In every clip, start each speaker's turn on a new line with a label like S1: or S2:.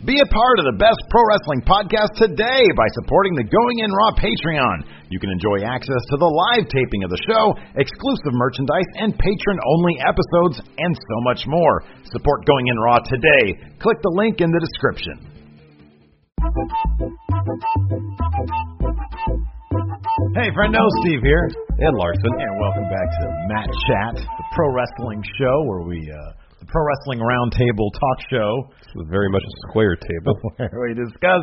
S1: Be a part of the best pro wrestling podcast today by supporting the Going In Raw Patreon. You can enjoy access to the live taping of the show, exclusive merchandise, and patron only episodes, and so much more. Support Going In Raw today. Click the link in the description. Hey, friendo, Steve here.
S2: And Larson.
S1: And welcome back to Matt Chat, the pro wrestling show where we, uh, the pro wrestling roundtable talk show
S2: Is very much a square table.
S1: where we discuss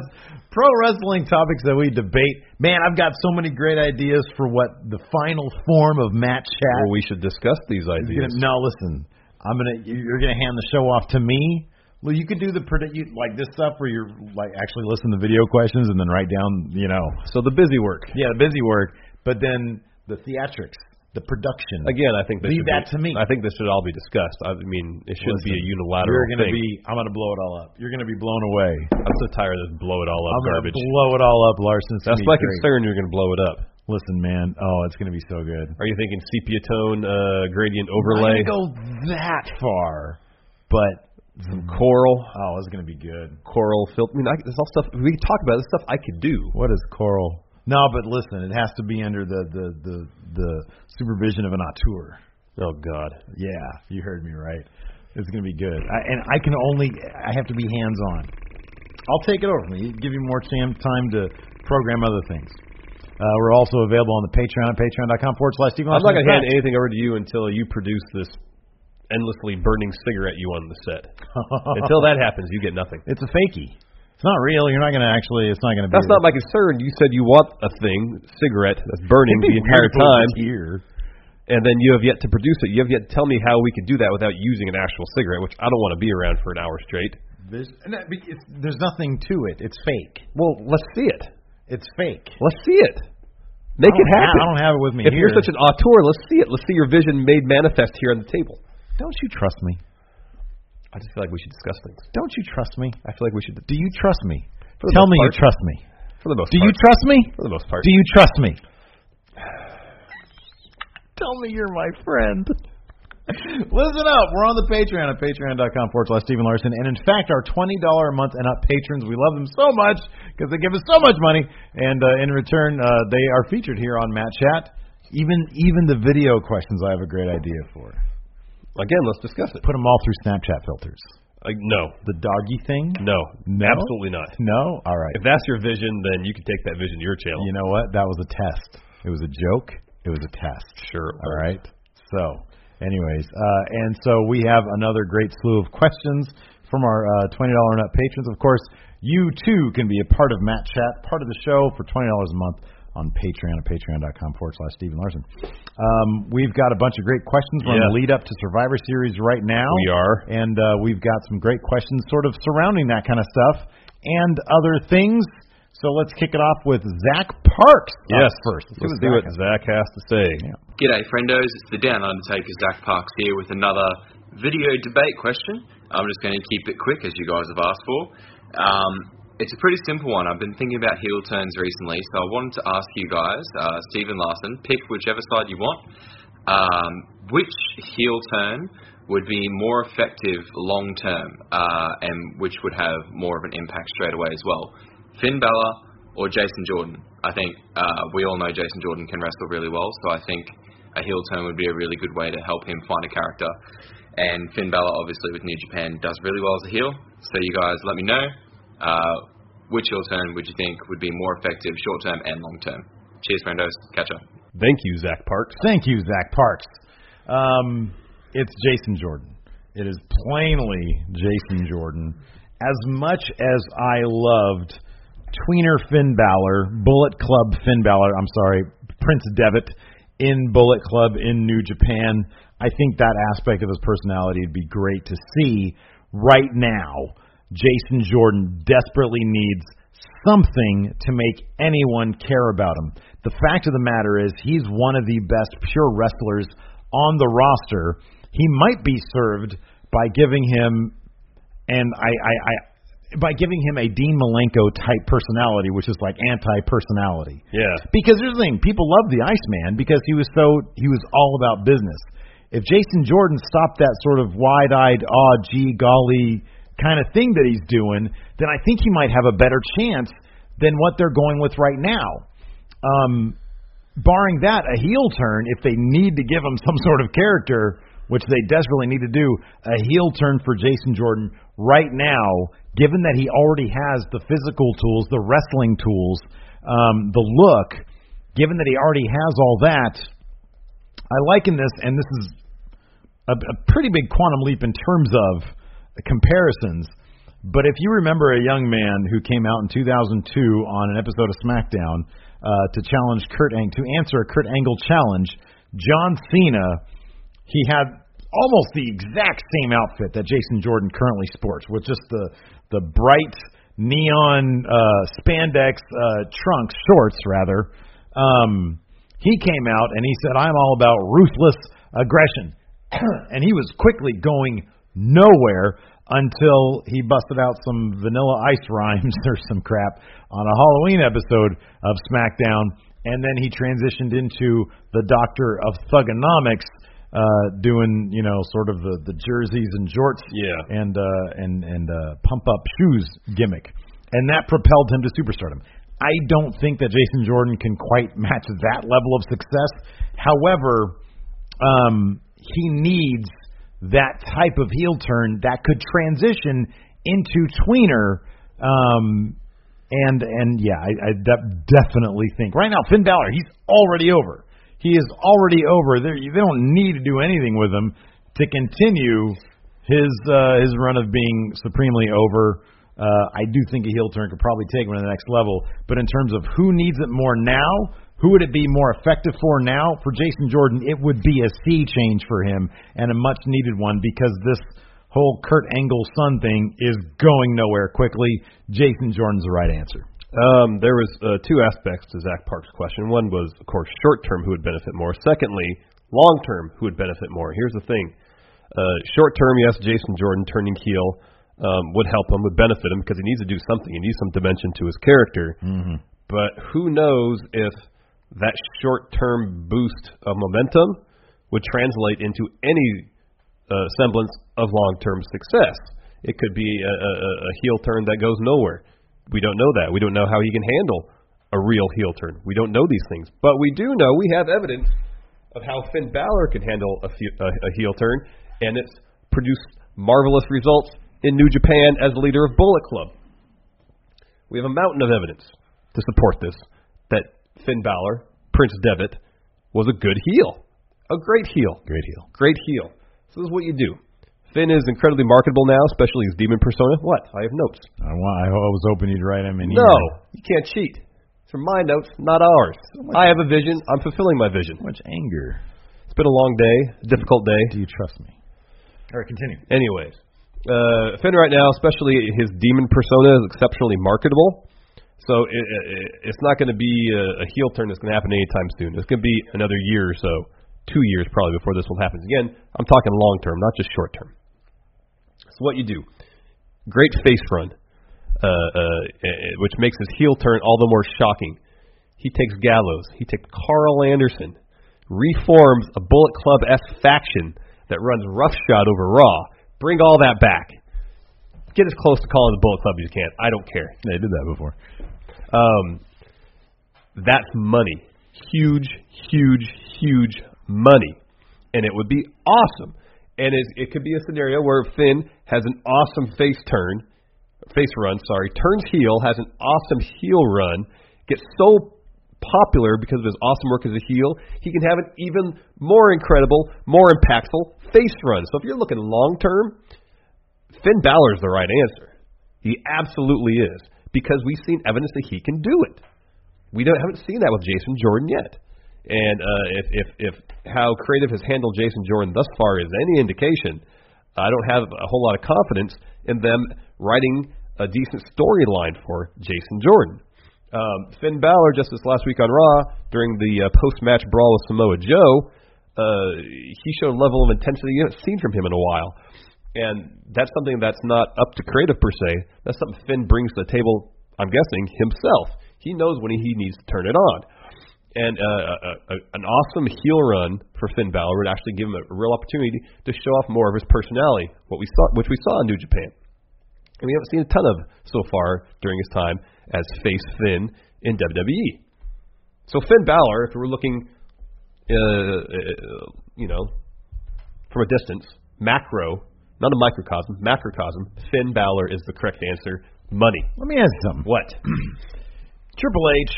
S1: pro wrestling topics that we debate. Man, I've got so many great ideas for what the final form of match Chat.
S2: Well, we should discuss these ideas.
S1: gonna- no, listen, I'm gonna you're gonna hand the show off to me. Well, you could do the predict you, like this stuff where you're like actually listen to video questions and then write down, you know,
S2: So the busy work.
S1: yeah, the busy work. But then the theatrics, the production.
S2: Again, I think this
S1: Leave that
S2: be,
S1: to me.
S2: I think this should all be discussed. I mean, it shouldn't be a
S1: Listen,
S2: unilateral
S1: You're gonna
S2: thing.
S1: be. I'm gonna blow it all up. You're gonna be blown away.
S2: I'm so tired of this blow it all up
S1: I'm
S2: garbage.
S1: blow it all up, Larson.
S2: That's my
S1: great.
S2: concern. You're going to blow it up.
S1: Listen, man. Oh, it's gonna be so good.
S2: Are you thinking sepia tone uh, gradient overlay?
S1: I'm go that far, but
S2: Some coral,
S1: oh, it's gonna be good.
S2: coral filter. I mean, I, there's all stuff we can talk about. This stuff I could do.
S1: What is coral? No, but listen, it has to be under the the the, the supervision of an auteur.
S2: Oh God.
S1: Yeah, you heard me right. It's gonna be good, I, and I can only I have to be hands on. I'll take it over you. Give you more tam- time to program other things. Uh, we're also available on the Patreon at patreon.com forward slash Steve.
S2: I'm not going to hand anything over to you until you produce this endlessly burning cigarette you on the set. until that happens, you get nothing.
S1: It's a fakie. It's not real. You're not going to actually. It's not going to be.
S2: That's not my concern. You said you want a thing, cigarette, that's burning the entire
S1: weird if it was
S2: time,
S1: here.
S2: and then you have yet to produce it. You have yet to tell me how we could do that without using an actual cigarette, which I don't want to be around for an hour straight.
S1: There's, and that- it's, there's nothing to it. It's fake.
S2: Well, let's see it.
S1: It's fake.
S2: Let's see it. Make it
S1: don't ha-
S2: happen.
S1: I don't have it with me
S2: if
S1: here.
S2: you're such an auteur, let's see it. Let's see your vision made manifest here on the table.
S1: Don't you trust me?
S2: I just feel like we should discuss things.
S1: Don't you trust me?
S2: I feel like we should.
S1: Do you trust me? Tell me
S2: part.
S1: you trust me.
S2: For the most
S1: Do
S2: part.
S1: you trust me?
S2: For the most part.
S1: Do you trust me? Tell me you're my friend. Listen up. We're on the Patreon at patreon.com forward slash Stephen Larson. And in fact, our $20 a month and up patrons, we love them so much because they give us so much money. And uh, in return, uh, they are featured here on Matt Chat. Even even the video questions, I have a great idea for.
S2: Again, let's discuss it.
S1: Put them all through Snapchat filters.
S2: Like, no,
S1: The doggy thing?
S2: no,
S1: No?
S2: absolutely not.
S1: No? All right.
S2: If that's your vision, then you can take that vision to your channel.
S1: You know what? That was a test. It was a joke. It was a test.
S2: Sure.
S1: All right. So, anyways, uh, and so we have another great slew of questions from our uh, twenty dollar and up patrons. Of course, you too can be a part of Matt Chat, part of the show for twenty dollars a month on Patreon at patreon.com forward slash Stephen Larson. Um, we've got a bunch of great questions. We're on the lead up to Survivor Series right now.
S2: We are.
S1: And uh, we've got some great questions sort of surrounding that kind of stuff and other things. So let's kick it off with Zach Parks.
S2: Yes.
S1: up first.
S2: Let's see what Zach has to say.
S1: Yeah.
S3: G'day, friendos. It's the Down Undertaker Zach Parks here with another video debate question. I'm just going to keep it quick, as you guys have asked for. Um, it's a pretty simple one. I've been thinking about heel turns recently, so I wanted to ask you guys, uh, Stephen Larson, pick whichever side you want. Um, which heel turn would be more effective long term, uh, and which would have more of an impact straight away as well? Finn Balor or Jason Jordan. I think uh, we all know Jason Jordan can wrestle really well, so I think a heel turn would be a really good way to help him find a character. And Finn Balor, obviously with New Japan, does really well as a heel. So you guys let me know uh, which turn would you think would be more effective, short term and long term. Cheers, friendos. Catch up.
S2: Thank you, Zach Parks.
S1: Thank you, Zach Parks. Um, it's Jason Jordan. It is plainly Jason Jordan. As much as I loved Tweener Finn Balor, Bullet Club Finn Balor, I'm sorry, Prince Devitt in Bullet Club in New Japan, I think that aspect of his personality would be great to see. Right now, Jason Jordan desperately needs something to make anyone care about him. The fact of the matter is, he's one of the best pure wrestlers on the roster. He might be served by giving him, and I, I, I by giving him a Dean Malenko type personality, which is like anti personality.
S2: Yeah.
S1: Because here's the thing, people love the Iceman because he was so he was all about business. If Jason Jordan stopped that sort of wide eyed, oh gee golly kind of thing that he's doing, then I think he might have a better chance than what they're going with right now. Um, barring that, a heel turn, if they need to give him some sort of character, which they desperately need to do, a heel turn for Jason Jordan right now, given that he already has the physical tools, the wrestling tools, um, the look, given that he already has all that, I liken this, and this is a, a pretty big quantum leap in terms of comparisons. But if you remember a young man who came out in 2002 on an episode of SmackDown uh, to challenge Kurt Ang- to answer a Kurt Angle challenge, John Cena, he had almost the exact same outfit that Jason Jordan currently sports, with just the the bright neon uh, spandex uh, trunks, shorts rather. Um, he came out and he said, "I'm all about ruthless aggression," and he was quickly going nowhere until he busted out some vanilla ice rhymes or some crap on a Halloween episode of SmackDown, and then he transitioned into the Doctor of Thuganomics, uh, doing you know sort of the the jerseys and jorts
S2: Yeah.
S1: and uh, and and uh, pump up shoes gimmick, and that propelled him to superstardom. I don't think that Jason Jordan can quite match that level of success. However, um, he needs that type of heel turn that could transition into tweener. Um, and and yeah, I, I de- definitely think right now Finn Balor he's already over. He is already over. They they don't need to do anything with him to continue his uh, his run of being supremely over. Uh, I do think a heel turn could probably take him to the next level. But in terms of who needs it more now, who would it be more effective for now? For Jason Jordan, it would be a sea change for him and a much needed one because this whole Kurt Angle son thing is going nowhere quickly. Jason Jordan's the right answer.
S2: Um, there was uh, two aspects to Zach Park's question. One was, of course, short term, who would benefit more. Secondly, long term, who would benefit more. Here's the thing: uh, short term, yes, Jason Jordan turning heel um, would help him, would benefit him because he needs to do something. He needs some dimension to his character.
S1: Mm-hmm.
S2: But who knows if that short term boost of momentum would translate into any uh, semblance of long term success. It could be a, a, a heel turn that goes nowhere. We don't know that. We don't know how he can handle a real heel turn. We don't know these things. But we do know we have evidence of how Finn Balor can handle a, a, a heel turn, and it's produced marvelous results in New Japan as the leader of Bullet Club. We have a mountain of evidence to support this that Finn Balor, Prince Devitt, was a good heel. A great heel.
S1: Great heel.
S2: Great heel. So this is what you do. Finn is incredibly marketable now, especially his demon persona. What? I have notes.
S1: I, want, I was hoping you'd write him in.
S2: No,
S1: email.
S2: you can't cheat. These are my notes, not ours. I have a vision. I'm fulfilling my vision.
S1: So much anger.
S2: It's been a long day, a difficult day.
S1: Do you trust me? All right, continue.
S2: Anyways, uh, Finn right now, especially his demon persona, is exceptionally marketable. So it, it, it's not going to be a, a heel turn that's going to happen anytime soon. It's going to be another year or so, two years probably before this one happens. Again, I'm talking long term, not just short term. So what you do, great face run, uh, uh, eh, which makes his heel turn all the more shocking. He takes Gallows. He takes Karl Anderson, reforms a Bullet Club S faction that runs roughshod over Raw. Bring all that back. Get as close to calling the Bullet Club as you can. I don't care.
S1: They did that before.
S2: Um, that's money. Huge, huge, huge money. And it would be awesome. And it, it could be a scenario where Finn has an awesome face turn, face run, sorry, turns heel, has an awesome heel run, gets so popular because of his awesome work as a heel, he can have an even more incredible, more impactful face run. So if you're looking long term, Finn is the right answer. He absolutely is because we've seen evidence that he can do it. We don't haven't seen that with Jason Jordan yet. And uh, if, if if how creative has handled Jason Jordan thus far is any indication, I don't have a whole lot of confidence in them writing a decent storyline for Jason Jordan. Um, Finn Balor just this last week on Raw during the uh, post-match brawl with Samoa Joe, uh, he showed a level of intensity you haven't seen from him in a while, and that's something that's not up to creative per se. That's something Finn brings to the table. I'm guessing himself. He knows when he needs to turn it on and uh, a, a, an awesome heel run for Finn Balor would actually give him a real opportunity to show off more of his personality, what we saw, which we saw in New Japan. And we haven't seen a ton of so far during his time as face Finn in WWE. So Finn Balor, if we're looking, uh, uh, you know, from a distance, macro, not a microcosm, macrocosm, Finn Balor is the correct answer. Money.
S1: Let me ask something.
S2: What?
S1: Triple H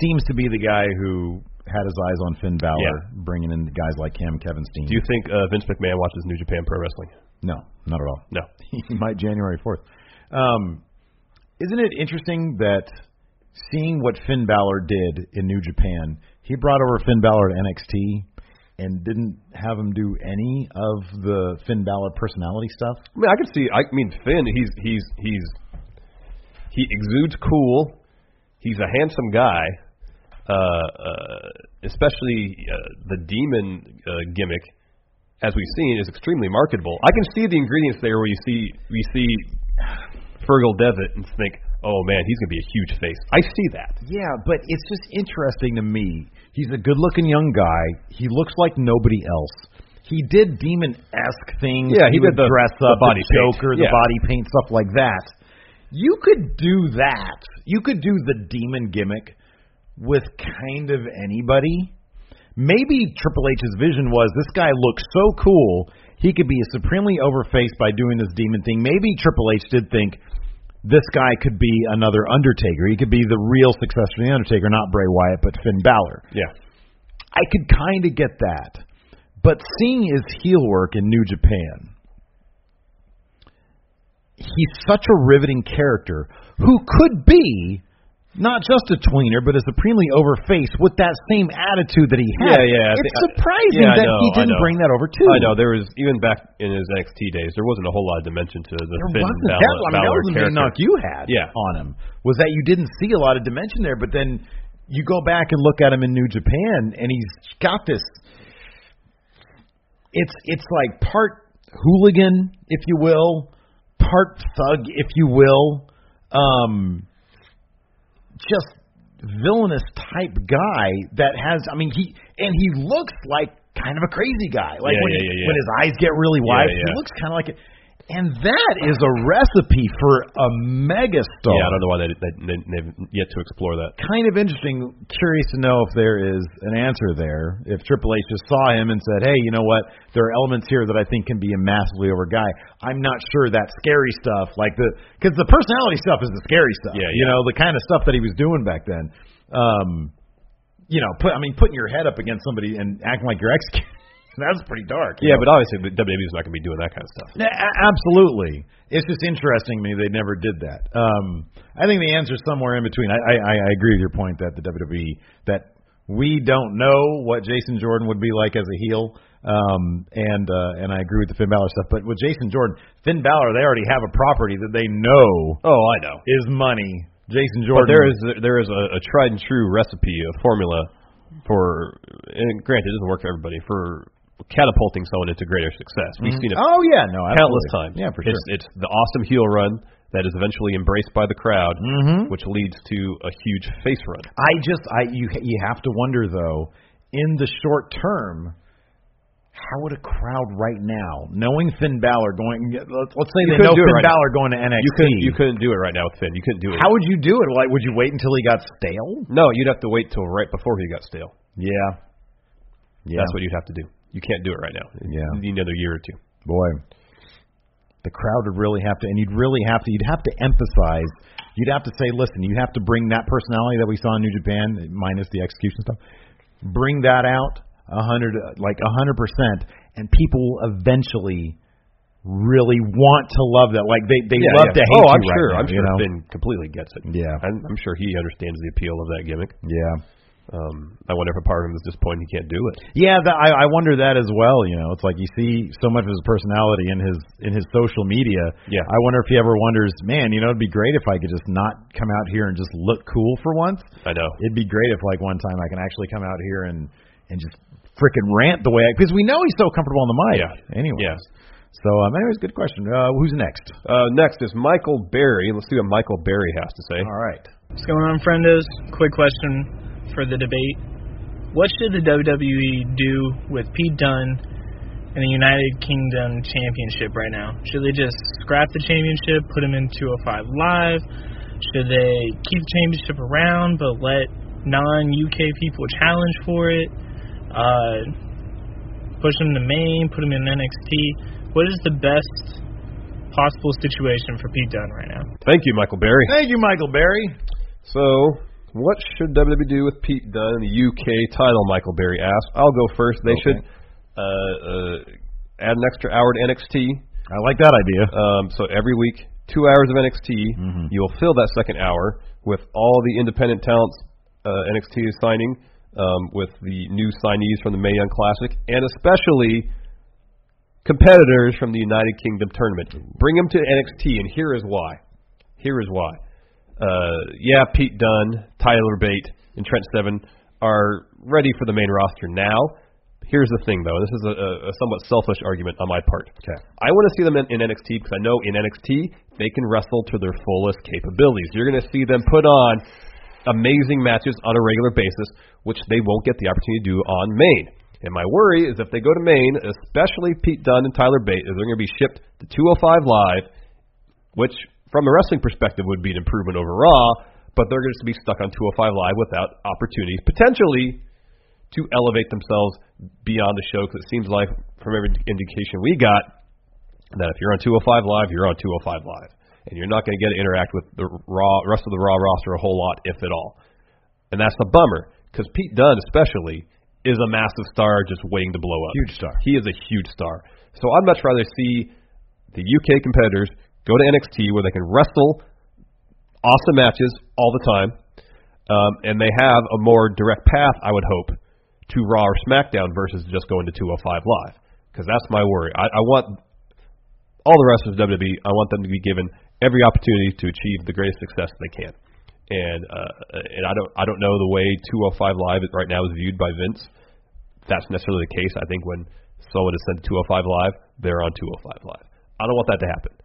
S1: seems to be the guy who had his eyes on Finn Balor,
S2: Yeah.
S1: bringing in guys like him, Kevin Steen.
S2: Do you think uh, Vince McMahon watches New Japan Pro Wrestling?
S1: no, not at all.
S2: No.
S1: he might January 4th. Um, isn't it interesting that seeing what Finn Balor did in New Japan, he brought over Finn Balor to NXT and didn't have him do any of the Finn Balor personality stuff?
S2: I mean, I can see. I mean, Finn. He's he's he's he exudes cool. He's a handsome guy. Uh, uh, especially uh, the demon uh, gimmick, as we've seen, is extremely marketable. I can see the ingredients there where you see we see Fergal Devitt and think, oh man, he's gonna be a huge face. I see that.
S1: Yeah, but it's just interesting to me. He's a good-looking young guy. He looks like nobody else. He did demon-esque things.
S2: Yeah, he did
S1: would
S2: the-
S1: dress
S2: the
S1: up,
S2: body
S1: the. Joker,
S2: Yeah.
S1: the body paint, stuff like that. You could do that. You could do the demon gimmick with kind of anybody. Maybe Triple H's vision was this guy looks so cool, he could be supremely overfaced by doing this demon thing. Maybe Triple H did think this guy could be another Undertaker. He could be the real successor to the Undertaker, not Bray Wyatt, but Finn Balor.
S2: Yeah.
S1: I could kind of get that. But seeing his heel work in New Japan, he's such a riveting character who could be not just a tweener, but a supremely overfaced with that same attitude that he had.
S2: Yeah, yeah,
S1: It's
S2: I-
S1: surprising
S2: yeah,
S1: that
S2: know,
S1: he didn't bring that over too.
S2: I know there was even back in his NXT days, there wasn't a whole lot of dimension to the
S1: There
S2: Finn
S1: wasn't
S2: Balor,
S1: that. I mean, that
S2: Balor
S1: was the knock you had
S2: Yeah.
S1: on him was that you didn't see a lot of dimension there. But then you go back and look at him in New Japan, and he's got this. It's it's like part hooligan, if you will, part thug, if you will, um, just villainous type guy that has. I mean, he and he looks like kind of a crazy guy. Like
S2: Yeah,
S1: when,
S2: yeah, yeah,
S1: when his eyes get really wide, he looks kind of like. A, and that is a recipe for a megastar.
S2: Yeah, I don't know why they, they, they, they've yet to explore that.
S1: Kind of interesting. Curious to know if there is an answer there. If Triple H just saw him and said, "Hey, you know what? There are elements here that I think can be a massively over guy." I'm not sure that scary stuff, like the because the personality stuff is the scary stuff.
S2: Yeah, yeah.
S1: You know, the kind of stuff that he was doing back then. Um, you know, put I mean, putting your head up against somebody and acting like you're executing. That's pretty dark.
S2: Yeah,
S1: know?
S2: but obviously the WWE's not going to be doing that kind of stuff.
S1: Yeah, absolutely. It's just interesting to me they never did that. Um, I think the answer's somewhere in between. I, I, I agree with your point that the WWE that we don't know what Jason Jordan would be like as a heel. Um, and uh, and I agree with the Finn Balor stuff. But with Jason Jordan, Finn Balor, they already have a property that they know
S2: Oh, I know.
S1: is money. Jason
S2: But
S1: Jordan.
S2: there is there is a, a tried and true recipe, a formula for. And granted, it doesn't work for everybody for catapulting someone into greater success. We've seen it
S1: Oh yeah, no,
S2: countless times.
S1: Yeah, for sure.
S2: It's, it's the awesome heel run that is eventually embraced by the crowd,
S1: Mhm.
S2: which leads to a huge face run.
S1: I just I you you have to wonder though, in the short term, how would a crowd right now, knowing Finn Balor going, let's, let's say
S2: You
S1: they know
S2: couldn't do it
S1: Finn
S2: right
S1: Balor going to NXT.
S2: You couldn't you couldn't do it right now with Finn. You couldn't do it.
S1: How would you do it? Like, would you wait until he got stale?
S2: No, you'd have to wait till right before he got stale.
S1: Yeah. Yeah.
S2: That's what you'd have to do. You can't do it right now.
S1: Yeah.
S2: You need another year or two.
S1: Boy, the crowd would really have to, and you'd really have to, you'd have to emphasize, you'd have to say, listen, you have to bring that personality that we saw in New Japan, minus the execution stuff, bring that out a hundred, like a hundred percent, and people will eventually really want to love that. Like they, they love to hate
S2: oh, I'm
S1: right
S2: sure.
S1: now,
S2: I'm sure
S1: know?
S2: Finn completely gets it.
S1: Yeah.
S2: I'm, I'm sure he understands the appeal of that gimmick.
S1: Yeah.
S2: Um, I wonder if a part of him is disappointed he can't do it.
S1: Yeah, that, I, I wonder that as well. You know, it's like you see so much of his personality in his in his social media.
S2: Yeah.
S1: I wonder if he ever wonders, man, you know, it'd be great if I could just not come out here and just look cool for once.
S2: I know.
S1: It'd be great if like one time I can actually come out here and and just freaking rant the way I because we know he's so comfortable on the mic.
S2: Yeah.
S1: Anyway.
S2: Yeah.
S1: So, um, anyways, good question. Uh, who's next?
S2: Uh, next is Michael Berry. Let's see what Michael Berry has to say.
S1: All right.
S4: What's going on, friendos? Quick question for the debate. What should the WWE do with Pete Dunne and the United Kingdom Championship right now? Should they just scrap the championship, put him in 205 Live? Should they keep the championship around but let non UK people challenge for it? Uh, push him to main, put him in NXT? What is the best possible situation for Pete Dunne right now?
S2: Thank you, Michael Berry.
S1: Thank you, Michael Berry.
S2: So, what should WWE do with Pete Dunne the UK title? Michael Berry asked. I'll go first. They
S1: Okay.
S2: should uh, uh, add an extra hour to NXT.
S1: I like that idea.
S2: Um, so every week, two hours of NXT.
S1: Mhm.
S2: You'll fill that second hour with all the independent talents uh, NXT is signing, um, with the new signees from the Mae Young Classic, and especially competitors from the United Kingdom tournament. Bring them to NXT, and here is why. Here is why. Uh, yeah, Pete Dunne, Tyler Bate, and Trent Seven are ready for the main roster now. Here's the thing, though. This is a, a, somewhat selfish argument on my part.
S1: Okay.
S2: I want to see them in, in NXT because I know in NXT they can wrestle to their fullest capabilities. You're going to see them put on amazing matches on a regular basis, which they won't get the opportunity to do on main. And my worry is if they go to main, especially Pete Dunne and Tyler Bate, they're going to be shipped to 205 Live, which from a wrestling perspective would be an improvement over Raw, but they're going to be stuck on 205 Live without opportunities potentially to elevate themselves beyond the show because it seems like from every indication we got that if you're on 205 Live, you're on 205 Live, and you're not going to get to interact with the raw rest of the Raw roster a whole lot, if at all. And that's a bummer because Pete Dunne, especially, is a massive star just waiting to blow up.
S1: Huge star.
S2: He is a huge star. So I'd much rather see the UK competitors go to NXT where they can wrestle awesome matches all the time, um, and they have a more direct path, I would hope, to Raw or SmackDown versus just going to 205 Live. Because that's my worry. I, I want all the wrestlers of WWE. I want them to be given every opportunity to achieve the greatest success they can. And uh, and I don't I don't know the way 205 Live right now is viewed by Vince. That's necessarily the case. I think when someone is sent to 205 Live, they're on 205 Live. I don't want that to happen.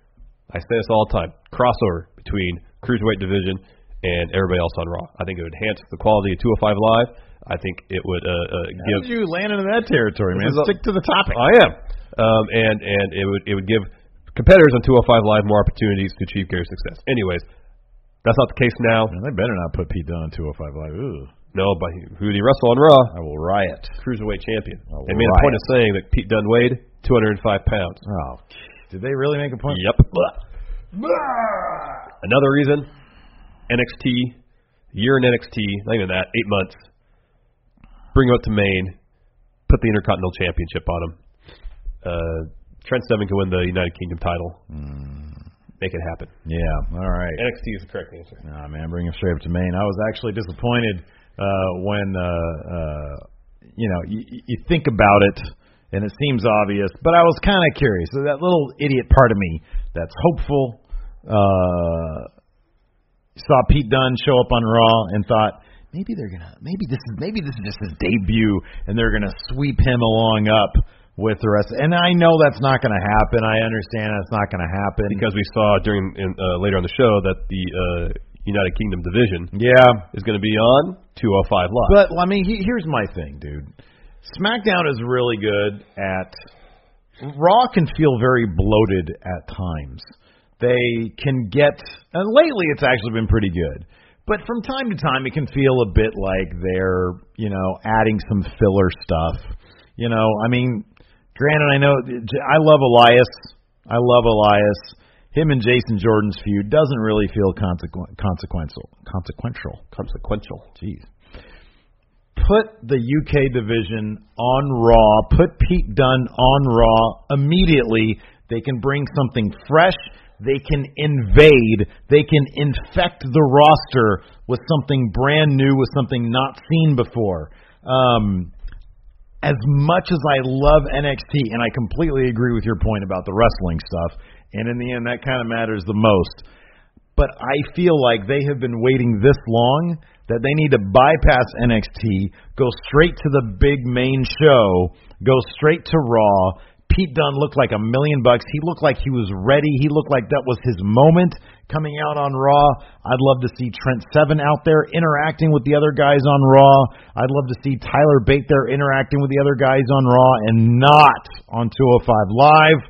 S2: I say this all the time. Crossover between cruiserweight division and everybody else on Raw. I think it would enhance the quality of 205 Live. I think it would uh, uh,
S1: How
S2: give
S1: did you land into that territory, man?
S2: This is a-
S1: Stick to the topic.
S2: I am. Um, and and it would it would give competitors on 205 Live more opportunities to achieve greater success. Anyways, that's not the case now.
S1: Man, they better not put Pete Dunne on 205 Live. Ooh,
S2: No, but who did he wrestle on Raw?
S1: I will riot.
S2: Cruiserweight champion.
S1: Oh,
S2: They made a point of saying that Pete Dunne weighed 205 pounds.
S1: Oh, did they really make a point?
S2: Yep. Another reason, NXT, year in NXT, not even that, eight months. Bring him up to main, put the Intercontinental Championship on him. Uh, Trent Seven can win the United Kingdom title. Make it happen.
S1: Yeah. All right.
S2: NXT is the correct answer.
S1: Nah, man, bring him straight up to main. I was actually disappointed uh, when uh, uh, you know you, you think about it, and it seems obvious, but I was kind of curious. So that little idiot part of me that's hopeful uh, saw Pete Dunne show up on Raw and thought maybe they're gonna maybe this is maybe this is just his debut, and they're gonna sweep him along up with the rest. And I know that's not going to happen. I understand that's not going to happen
S2: Because we saw during in, uh, later on the show that the uh, United Kingdom division
S1: yeah.
S2: is going to be on 205 Live.
S1: But I mean, he, here's my thing, dude. SmackDown is really good at. Raw can feel very bloated at times. They can get. And lately, it's actually been pretty good. But from time to time, it can feel a bit like they're, you know, adding some filler stuff. You know, I mean, granted, I know I love Elias. I love Elias. Him and Jason Jordan's feud doesn't really feel consequ- consequential. Consequential.
S2: Consequential.
S1: Jeez. Put the UK division on Raw. Put Pete Dunne on Raw immediately. They can bring something fresh. They can invade. They can infect the roster with something brand new, with something not seen before. Um, as much as I love NXT, and I completely agree with your point about the wrestling stuff, and in the end, that kind of matters the most. But I feel like they have been waiting this long that they need to bypass NXT, go straight to the big main show, go straight to Raw. Pete Dunne looked like a million bucks. He looked like he was ready. He looked like that was his moment coming out on Raw. I'd love to see Trent Seven out there interacting with the other guys on Raw. I'd love to see Tyler Bate there interacting with the other guys on Raw and not on 205 Live.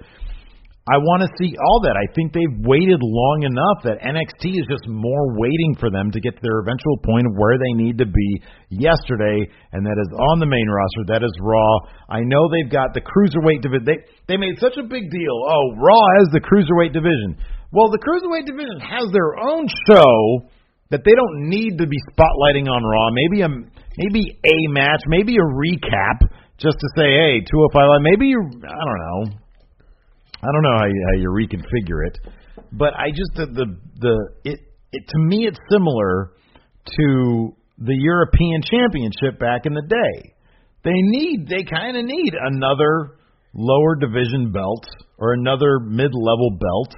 S1: I want to see all that. I think they've waited long enough that NXT is just more waiting for them to get to their eventual point of where they need to be yesterday, and that is on the main roster. That is Raw. I know they've got the cruiserweight division. They they made such a big deal. Oh, Raw has the cruiserweight division. Well, the cruiserweight division has their own show that they don't need to be spotlighting on Raw. Maybe a maybe a match, maybe a recap, just to say, hey, 205 Live. Maybe you, I don't know. I don't know how you, how you reconfigure it, but I just the the, the it, it to me it's similar to the European Championship back in the day. They need they kind of need another lower division belt or another mid-level belt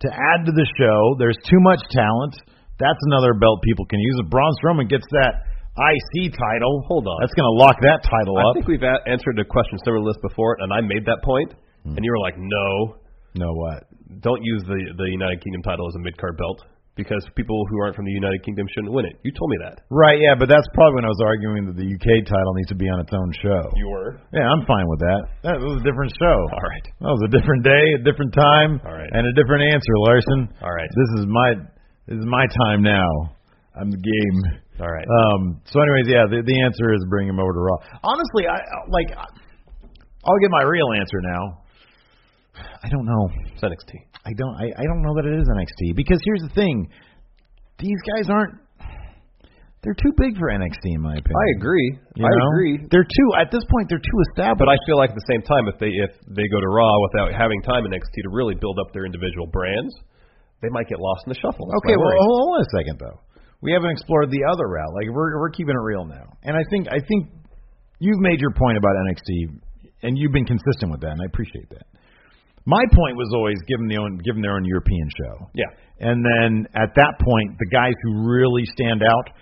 S1: to add to the show. There's too much talent. That's another belt people can use. If Braun Strowman gets that IC title,
S2: Hold on.
S1: that's going to lock that title
S2: I
S1: up.
S2: I think we've a- answered a question similar to this before, and I made that point, and you were like, "No,
S1: no what?
S2: don't use the the United Kingdom title as a mid card belt because people who aren't from the United Kingdom shouldn't win it." You told me that.
S1: Right, yeah, but that's probably when I was arguing that the UK title needs to be on its own show.
S2: You were.
S1: Yeah, I'm fine with that. That was a different show.
S2: All right.
S1: That was a different day, a different time,
S2: All right.
S1: and a different answer, Larson.
S2: All right.
S1: This is my this is my time now. I'm the game.
S2: All right.
S1: Um. So, anyways, yeah, the the answer is bring him over to Raw. Honestly, I like. I'll get my real answer now. I don't know.
S2: It's NXT.
S1: I don't. I, I don't know that it is NXT because here's the thing. These guys aren't. They're too big for NXT in my opinion.
S2: I agree.
S1: You
S2: I
S1: know?
S2: agree.
S1: They're too at this point. They're too established.
S2: But I feel like at the same time, if they if they go to Raw without having time in NXT to really build up their individual brands, they might get lost in the shuffle. That's
S1: Okay, well,
S2: worry.
S1: hold on a second though. We haven't explored the other route. Like we're we're keeping it real now, and I think I think you've made your point about NXT, and you've been consistent with that, and I appreciate that. My point was always give them the own give them their own European show,
S2: yeah.
S1: and then at that point, the guys who really stand out,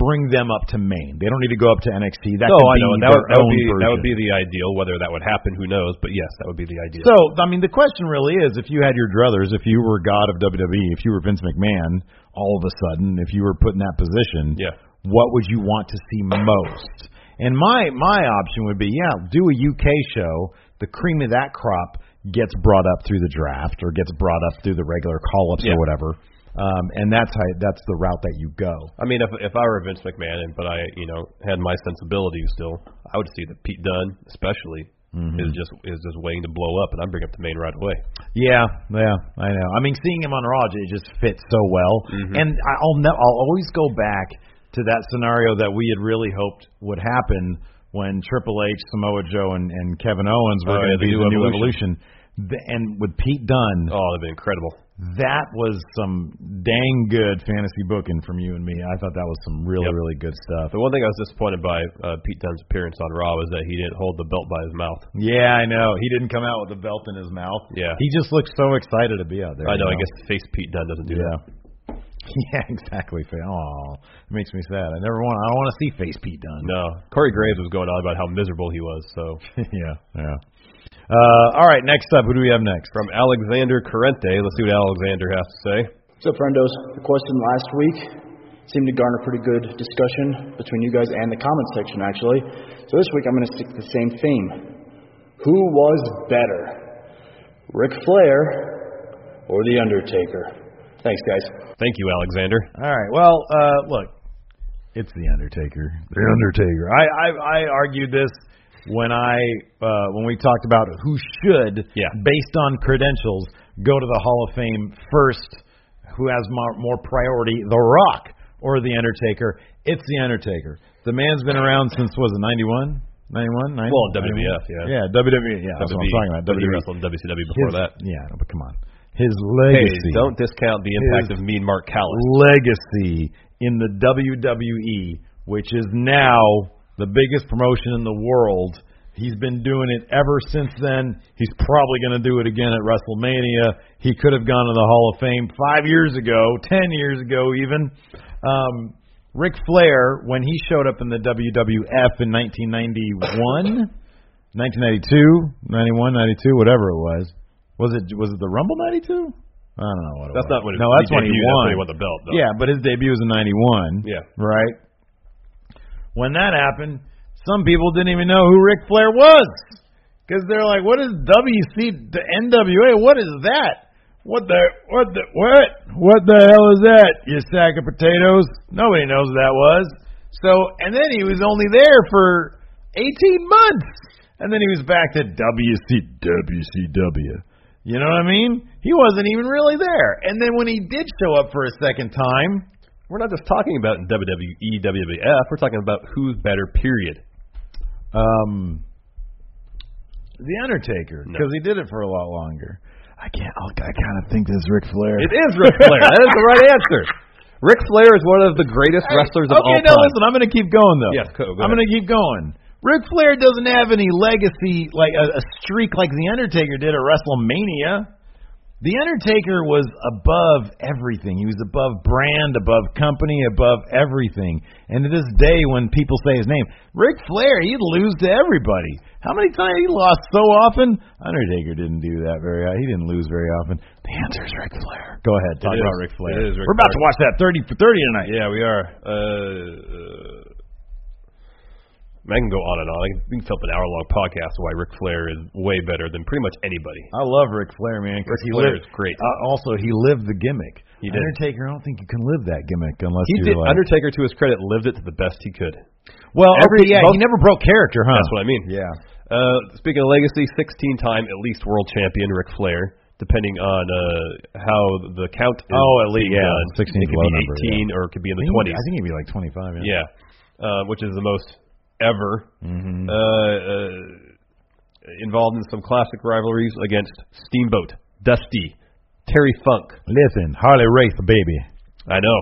S1: bring them up to main. They don't need to go up to NXT. That
S2: no, I know. That would, that would be that would be the ideal. Whether that would happen, who knows? But yes, that would be the ideal.
S1: So, I mean, the question really is if you had your druthers, if you were God of WWE, if you were Vince McMahon, all of a sudden, if you were put in that position,
S2: Yeah.
S1: what would you want to see most? And my my option would be, yeah, do a UK show. The cream of that crop gets brought up through the draft or gets brought up through the regular call ups
S2: Yeah.
S1: or whatever. Um, and that's how that's the route that you go.
S2: I mean, if if I were Vince McMahon, and but I you know had my sensibilities still, I would see that Pete Dunne, especially,
S1: Mm-hmm.
S2: is just is just waiting to blow up, and I bring up the main right away.
S1: Yeah, yeah, I know. I mean, seeing him on Raw, it just fits so well.
S2: Mm-hmm.
S1: And I'll ne- I'll always go back to that scenario that we had really hoped would happen when Triple H, Samoa Joe, and, and Kevin Owens were
S2: Oh,
S1: going
S2: yeah,
S1: to be
S2: the new Evolution.
S1: evolution. And with Pete Dunne,
S2: Oh, that'd be incredible.
S1: that was some dang good fantasy booking from you and me. I thought that was some really
S2: Yep.
S1: really good stuff.
S2: The one thing I was disappointed by uh, Pete Dunne's appearance on Raw was that he didn't hold the belt by his mouth.
S1: Yeah, I know. He didn't come out with the belt in his mouth.
S2: Yeah.
S1: he just looked so excited to be out there.
S2: I know.
S1: you
S2: I guess face Pete Dunne doesn't do
S1: Yeah.
S2: that.
S1: Yeah, exactly. Oh, it makes me sad. I never want. I don't want to see face Pete Dunne.
S2: No, Corey Graves was going on about how miserable he was. So
S1: yeah, yeah. Uh, all right. Next up, who do we have next?
S2: from Alexander Corrente, let's see what Alexander has to say.
S5: What's up, friendos? The question last week seemed to garner pretty good discussion between you guys and the comment section, actually. So this week I'm going to stick to the same theme. Who was better, Ric Flair or The Undertaker? Thanks, guys.
S2: Thank you, Alexander.
S1: All right. Well, uh, look, it's the Undertaker. The Undertaker. I I, I argued this when I uh, when we talked about who should,
S2: Yeah.
S1: based on credentials, go to the Hall of Fame first. Who has more, more priority, The Rock or The Undertaker? It's The Undertaker. The man's been around since was it 91? 91? 90?
S2: Well, WWF, yeah.
S1: Yeah, WWE. Yeah, that's what I'm talking about.
S2: WWE
S1: WWE.
S2: wrestled in WCW before
S1: His-
S2: that.
S1: Yeah, but come on. His
S2: Hey,
S1: legacy.
S2: don't discount the impact of Mean Mark Callous.
S1: legacy in the WWE, which is now the biggest promotion in the world. He's been doing it ever since then. He's probably going to do it again at WrestleMania. He could have gone to the Hall of Fame five years ago, ten years ago, even. Um, Ric Flair, when he showed up in the WWF in 1991, 1992, 91, 92, whatever it was. Was it was it the Rumble 92? I don't know what it
S2: That's
S1: was.
S2: not when it,
S1: no, that's when he
S2: that's
S1: won.
S2: when he won the belt, though.
S1: Yeah, but his debut was in '91.
S2: Yeah.
S1: Right. When that happened, some people didn't even know who Ric Flair was because they're like, "What is WC the NWA? What is that? What the what the what what the hell is that? You sack of potatoes? Nobody knows who that was." So, and then he was only there for 18 months, and then he was back to WC WCW. You know what I mean? He wasn't even really there. And then when he did show up for a second time,
S2: We're not just talking about in WWE, WWF. We're talking about who's better, period.
S1: um, The Undertaker,
S2: No.
S1: because he did it for a lot longer. I can't. I'll, I kind of think this is Ric Flair.
S2: It is Ric Flair. that is the right answer. Ric Flair is one of the greatest wrestlers of all time.
S1: okay, no,
S2: time.
S1: listen. I'm going to keep going though.
S2: Yes, go
S1: I'm going to keep going. Ric Flair doesn't have any legacy, like a, a streak like The Undertaker did at WrestleMania. The Undertaker was above everything. He was above brand, above company, above everything. And to this day, when people say his name, Ric Flair, he'd lose to everybody. How many times he lost so often? Undertaker didn't do that very. He didn't lose very often. The answer is Ric Flair. Go ahead, talk
S2: It is.
S1: about Ric Flair.
S2: It is Ric
S1: We're about
S2: Flair.
S1: to watch that thirty for thirty tonight.
S2: Yeah, we are. Uh, uh, I can go on and on. I can, we can fill up an hour long podcast why Ric Flair is way better than pretty much anybody.
S1: I love Ric Flair, man.
S2: Ric
S1: he
S2: Flair
S1: lived,
S2: is great.
S1: Uh, also, he lived the gimmick.
S2: He did.
S1: Undertaker, I don't think you can live that gimmick unless
S2: He
S1: you're
S2: did.
S1: like.
S2: Undertaker, to his credit, lived it to the best he could.
S1: well,
S2: every-
S1: okay, yeah,
S2: most-
S1: he never broke character, huh?
S2: That's what I mean.
S1: Yeah.
S2: Uh, speaking of legacy, 16 time at least world champion Ric Flair, depending on uh, how the count is.
S1: Oh, at least, yeah,
S2: done.
S1: 16
S2: It
S1: is
S2: could be
S1: number,
S2: 18 or it could be in the 20s.
S1: I think he'd be like 25. Yeah.
S2: Yeah, uh, which is the most ever.
S1: Mm-hmm.
S2: Uh, uh, involved in some classic rivalries against Steamboat, Dusty, Terry Funk.
S1: Listen, Harley Race, baby.
S2: I know.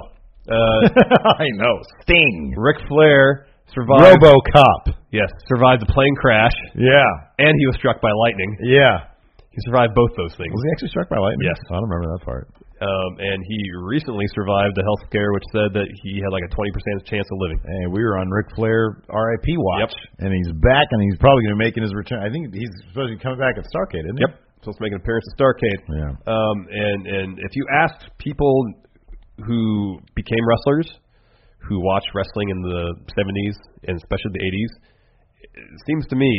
S2: Uh,
S1: I know. Sting.
S2: Ric Flair survived.
S1: RoboCop.
S2: Yes, survived the plane crash,
S1: Yeah.
S2: and he was struck by lightning.
S1: Yeah.
S2: He survived both those things.
S1: Was he actually struck by lightning?
S2: Yes.
S1: I don't remember that part.
S2: Um, and he recently survived a health scare which said that he had like a 20% chance of living.
S1: Hey, we were on Ric Flair RIP watch,
S2: Yep.
S1: and he's back, and he's probably going to be making his return. I think he's supposed to be coming back at Starcade, isn't he? Yep.
S2: Supposed to make an appearance at Starcade.
S1: Yeah.
S2: Um, and and if you asked people who became wrestlers, who watched wrestling in the 70s and especially the 80s, it seems to me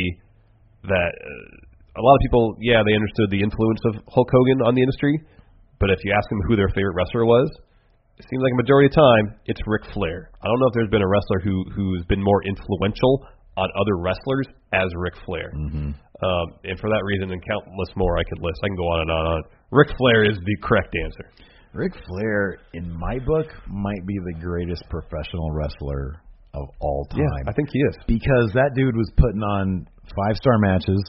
S2: that uh, a lot of people, yeah, they understood the influence of Hulk Hogan on the industry, but if you ask them who their favorite wrestler was, it seems like a majority of the time it's Ric Flair. I don't know if there's been a wrestler who who's been more influential on other wrestlers as Ric Flair.
S1: Mm-hmm.
S2: Um, and for that reason, and countless more I could list. I can go on and on and on. Ric Flair is the correct answer.
S1: Ric Flair, in my book, might be the greatest professional wrestler of all time.
S2: Yeah, I think he is.
S1: because that dude was putting on five star matches.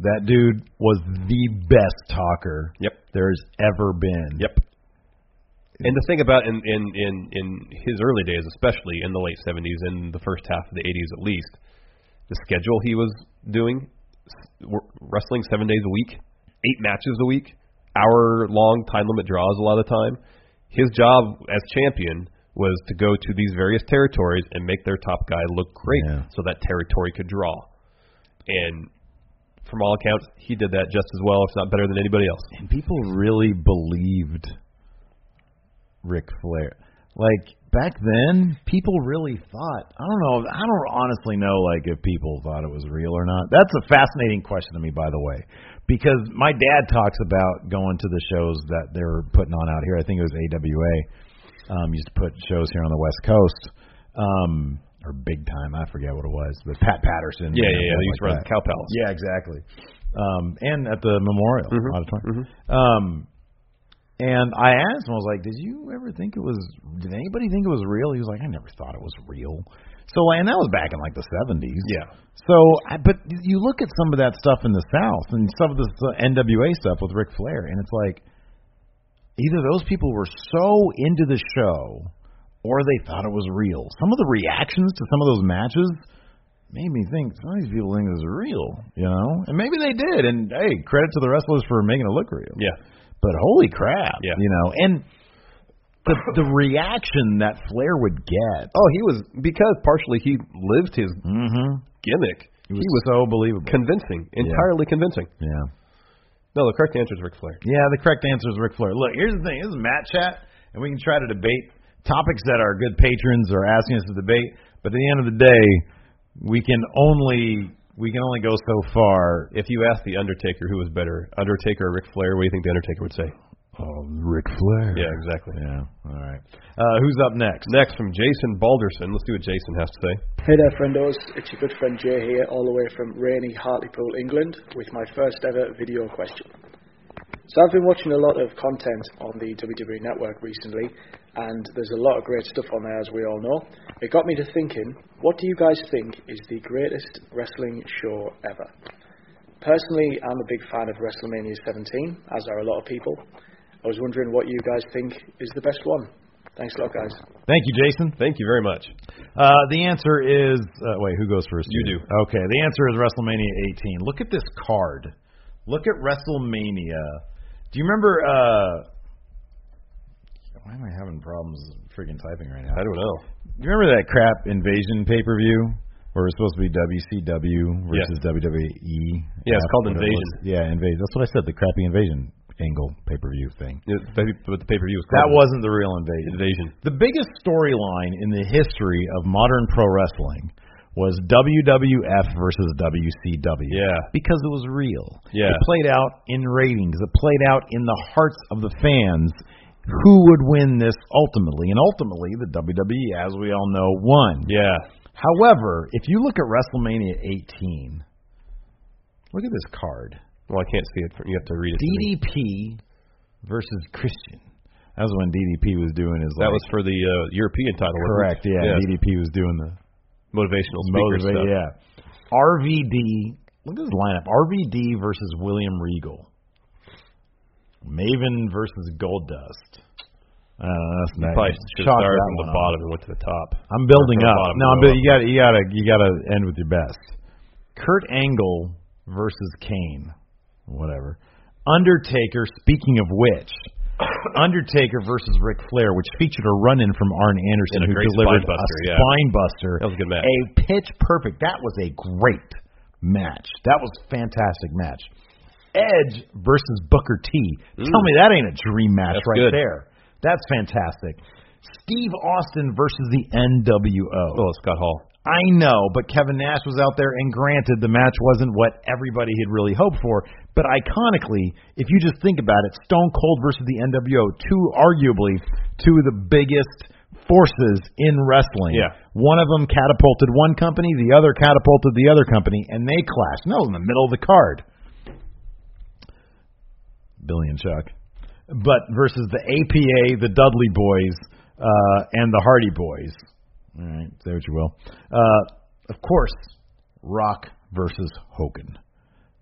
S1: That dude was the best talker
S2: Yep.
S1: there's ever been.
S2: Yep. And the thing about in in in in his early days, especially in the late '70s and the first half of the '80s, at least, the schedule he was doing, wrestling seven days a week, eight matches a week, hour long time limit draws a lot of the time. His job as champion was to go to these various territories and make their top guy look great,
S1: Yeah.
S2: so that territory could draw. And from all accounts, he did that just as well, if not better than anybody else.
S1: And people really believed Ric Flair. Like back then, people really thought. I don't know. I don't honestly know like if people thought it was real or not. That's a fascinating question to me, by the way, because my dad talks about going to the shows that they're putting on out here. I think it was AWA. Um, used to put shows here on the West Coast. Um, or big time, I forget what it was, but Pat Patterson.
S2: Yeah, yeah, yeah. They used to run the Cow Palace.
S1: Yeah, exactly. Um, and at the Memorial
S2: Mhm,
S1: Auditorium. Um, and I asked him, I was like, "Did you ever think it was? Did anybody think it was real?" He was like, "I never thought it was real." So, and that was back in like the '70s.
S2: Yeah.
S1: So, I, but you look at some of that stuff in the South and some of the NWA stuff with Ric Flair, and it's like either those people were so into the show or they thought it was real. Some of the reactions to some of those matches made me think some of these people think this is real, you know? And maybe they did. And hey, credit to the wrestlers for making it look real.
S2: Yeah.
S1: But holy crap,
S2: Yeah.
S1: you know? And the the reaction that Flair would get.
S2: Oh, he was because partially he lived his
S1: Mm-hmm.
S2: gimmick.
S1: He was, so believable.
S2: convincing, entirely convincing.
S1: yeah.
S2: No, the correct answer is Ric Flair.
S1: Yeah, the correct answer is Ric Flair. Look, here's the thing. This is Matt Chat, and we can try to debate topics that our good patrons are asking us to debate. But at the end of the day, we can only we can only go so far.
S2: If you ask the Undertaker who was better, Undertaker or Ric Flair, what do you think the Undertaker would say?
S1: Oh, Ric Flair.
S2: Yeah, exactly.
S1: Yeah. All right. Uh, who's up next?
S2: Next from Jason Balderson. Let's see what Jason has to say.
S6: Hey there, friendos. It's your good friend Jay here, all the way from rainy Hartlepool, England, with my first ever video question. So I've been watching a lot of content on the WWE Network recently, and there's a lot of great stuff on there, as we all know. It got me to thinking, what do you guys think is the greatest wrestling show ever? Personally, I'm a big fan of WrestleMania 17, as are a lot of people. I was wondering what you guys think is the best one. Thanks a lot, guys.
S1: Thank you, Jason.
S2: Thank you very much.
S1: Uh, the answer is uh, wait, who goes first?
S2: You do.
S1: Okay, the answer is WrestleMania 18. Look at this card. Look at WrestleMania. Do you remember? Uh, why am I having problems freaking typing right now?
S2: I don't know.
S1: Do you remember that crap Invasion pay per view where it was supposed to be WCW versus WWE?
S2: Yeah, it's called
S1: Whatever it
S2: Invasion.
S1: Yeah, Invasion. That's what I said. The crappy Invasion angle pay per view thing.
S2: Yeah, But the pay per view was
S1: That wasn't the real Invasion.
S2: Invasion.
S1: The biggest storyline in the history of modern pro wrestling was WWF versus WCW.
S2: Yeah.
S1: Because it was real.
S2: Yeah.
S1: It played out in ratings. It played out in the hearts of the fans who would win this ultimately. And ultimately, the WWE, as we all know, won.
S2: Yeah.
S1: However, if you look at WrestleMania 18, look at this card.
S2: Well, I can't see it. You have to read it.
S1: DDP versus Christian. That was when DDP was doing his
S2: That
S1: like,
S2: was for the uh, European title.
S1: correct. Yeah,
S2: Yes.
S1: DDP was doing the
S2: Motivational speaker
S1: Motivate,
S2: stuff.
S1: yeah. RVD. Look at this lineup. RVD versus William Regal. Maven versus Goldust. Uh, that's nice.
S2: probably should
S1: Chalk
S2: started from the
S1: one up.
S2: bottom and went to the top.
S1: I'm building
S2: Or from the
S1: up. No, I'm
S2: go
S1: bu-
S2: up.
S1: you got you got to you got to end with your best. Kurt Angle versus Kane. Whatever. Undertaker. Speaking of which, Undertaker versus Ric Flair, which featured a run-in from Arn Anderson, who delivered
S2: spine buster,
S1: a
S2: yeah.
S1: spine buster.
S2: That was a good match.
S1: A pitch perfect. That was a great match. That was a fantastic match. Edge versus Booker T. Mm. Tell me that ain't a dream match
S2: That's
S1: right
S2: good.
S1: there. That's fantastic. Steve Austin versus the NWO.
S2: Oh, Scott Hall.
S1: I know, but Kevin Nash was out there, and granted, the match wasn't what everybody had really hoped for. But iconically, if you just think about it, Stone Cold versus the NWO, two arguably two of the biggest forces in wrestling.
S2: Yeah.
S1: One of them catapulted one company, the other catapulted the other company, and they clashed. No, in the middle of the card. Billy and Chuck. But versus the APA, the Dudley Boys, uh, and the Hardy Boys. All right, say what you will. Uh, of course, Rock versus Hogan.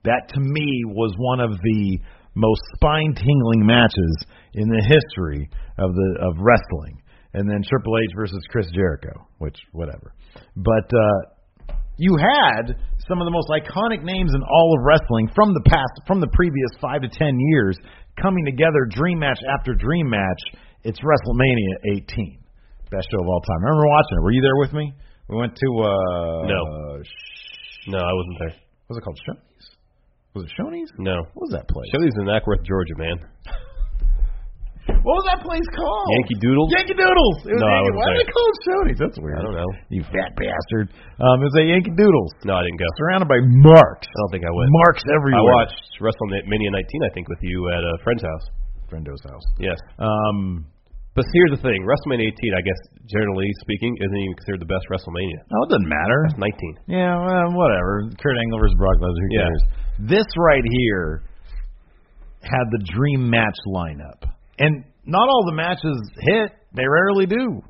S1: That to me was one of the most spine-tingling matches in the history of the of wrestling. And then Triple H versus Chris Jericho, which whatever. But uh, you had some of the most iconic names in all of wrestling from the past, from the previous five to ten years, coming together, dream match after dream match. It's WrestleMania 18, best show of all time. I remember watching it. Were you there with me? We went to uh,
S2: No.
S1: sh-
S2: No, I wasn't there.
S1: was it called? Shoney's? Was it Shoney's?
S2: No.
S1: What was that place?
S2: Shoney's in Acworth, Georgia, man.
S1: What was that place called?
S2: Yankee Doodles.
S1: Yankee Doodles. It was
S2: No, I
S1: Yankee, why did they call it Shoney's? That's weird.
S2: I don't know.
S1: You fat bastard. Um, it was at Yankee Doodles.
S2: No, I didn't go.
S1: Surrounded by marks.
S2: I don't think I went.
S1: Marks everywhere.
S2: I watched WrestleMania 19, I think, with you at a friend's house.
S1: Friendo's house.
S2: Yes.
S1: Um,
S2: But here's the thing: WrestleMania 18, I guess, generally speaking, isn't even considered the best WrestleMania.
S1: no, it doesn't matter.
S2: 19.
S1: Yeah, well, whatever. Kurt Angle versus Brock Lesnar. Who
S2: Yeah.
S1: cares? This right here had the dream match lineup, and not all the matches hit. They rarely do.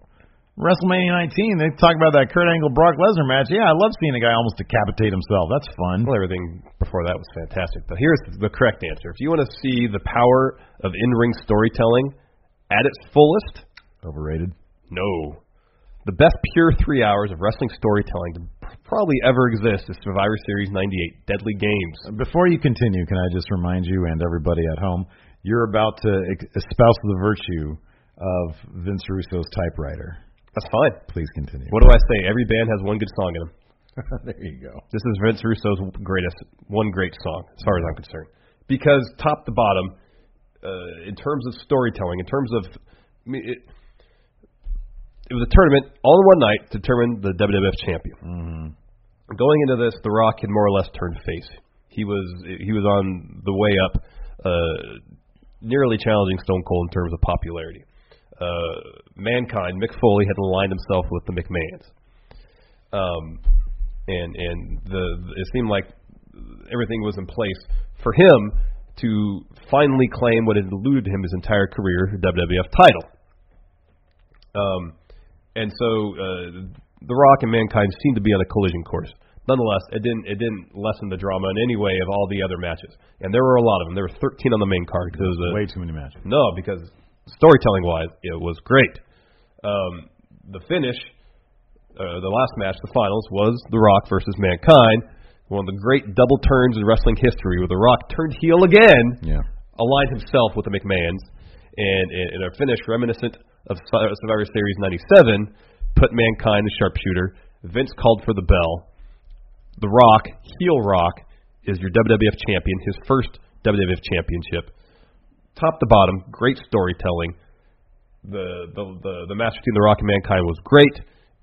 S1: WrestleMania 19, they talk about that Kurt Angle Brock Lesnar match. Yeah, I love seeing a guy almost decapitate himself. That's fun.
S2: Well, everything before that was fantastic. But here's the correct answer: if you want to see the power of in-ring storytelling at its fullest,
S1: Overrated.
S2: no. The best pure three hours of wrestling storytelling to probably ever exist is Survivor Series 98 Deadly Games.
S1: Uh, before you continue, can I just remind you and everybody at home, you're about to espouse the virtue of Vince Russo's typewriter.
S2: That's fine.
S1: Please continue.
S2: What do I say? Every band has one good song in them.
S1: there you go.
S2: This is Vince Russo's greatest, one great song, as far as I'm concerned. Because top to bottom, uh, in terms of storytelling, in terms of, I mean, it, it was a tournament all in one night to determine the WWF champion. Mm-hmm. Going into this, The Rock had more or less turned face. He was he was on the way up, uh, nearly challenging Stone Cold in terms of popularity. Uh, mankind, Mick Foley had aligned himself with the McMahons. Um, and and the it seemed like everything was in place for him to finally claim what had eluded him his entire career, the WWF title. Um, and so uh, The Rock and Mankind seemed to be on a collision course. Nonetheless, it didn't it didn't lessen the drama in any way of all the other matches, and there were a lot of them. There were 13 on the main card because it was a,
S1: Way too many matches.
S2: no, because storytelling wise, it was great. Um, the finish, uh, the last match, the finals, was The Rock versus Mankind. One of the great double turns in wrestling history, where The Rock turned heel again,
S1: Yeah.
S2: aligned himself with the McMahons, and in a finish reminiscent of uh, Survivor Series '97, put Mankind the sharpshooter. Vince called for the bell. The Rock, heel Rock, is your WWF champion, his first WWF championship top to bottom, great storytelling. The the the, the match between The Rock and Mankind was great.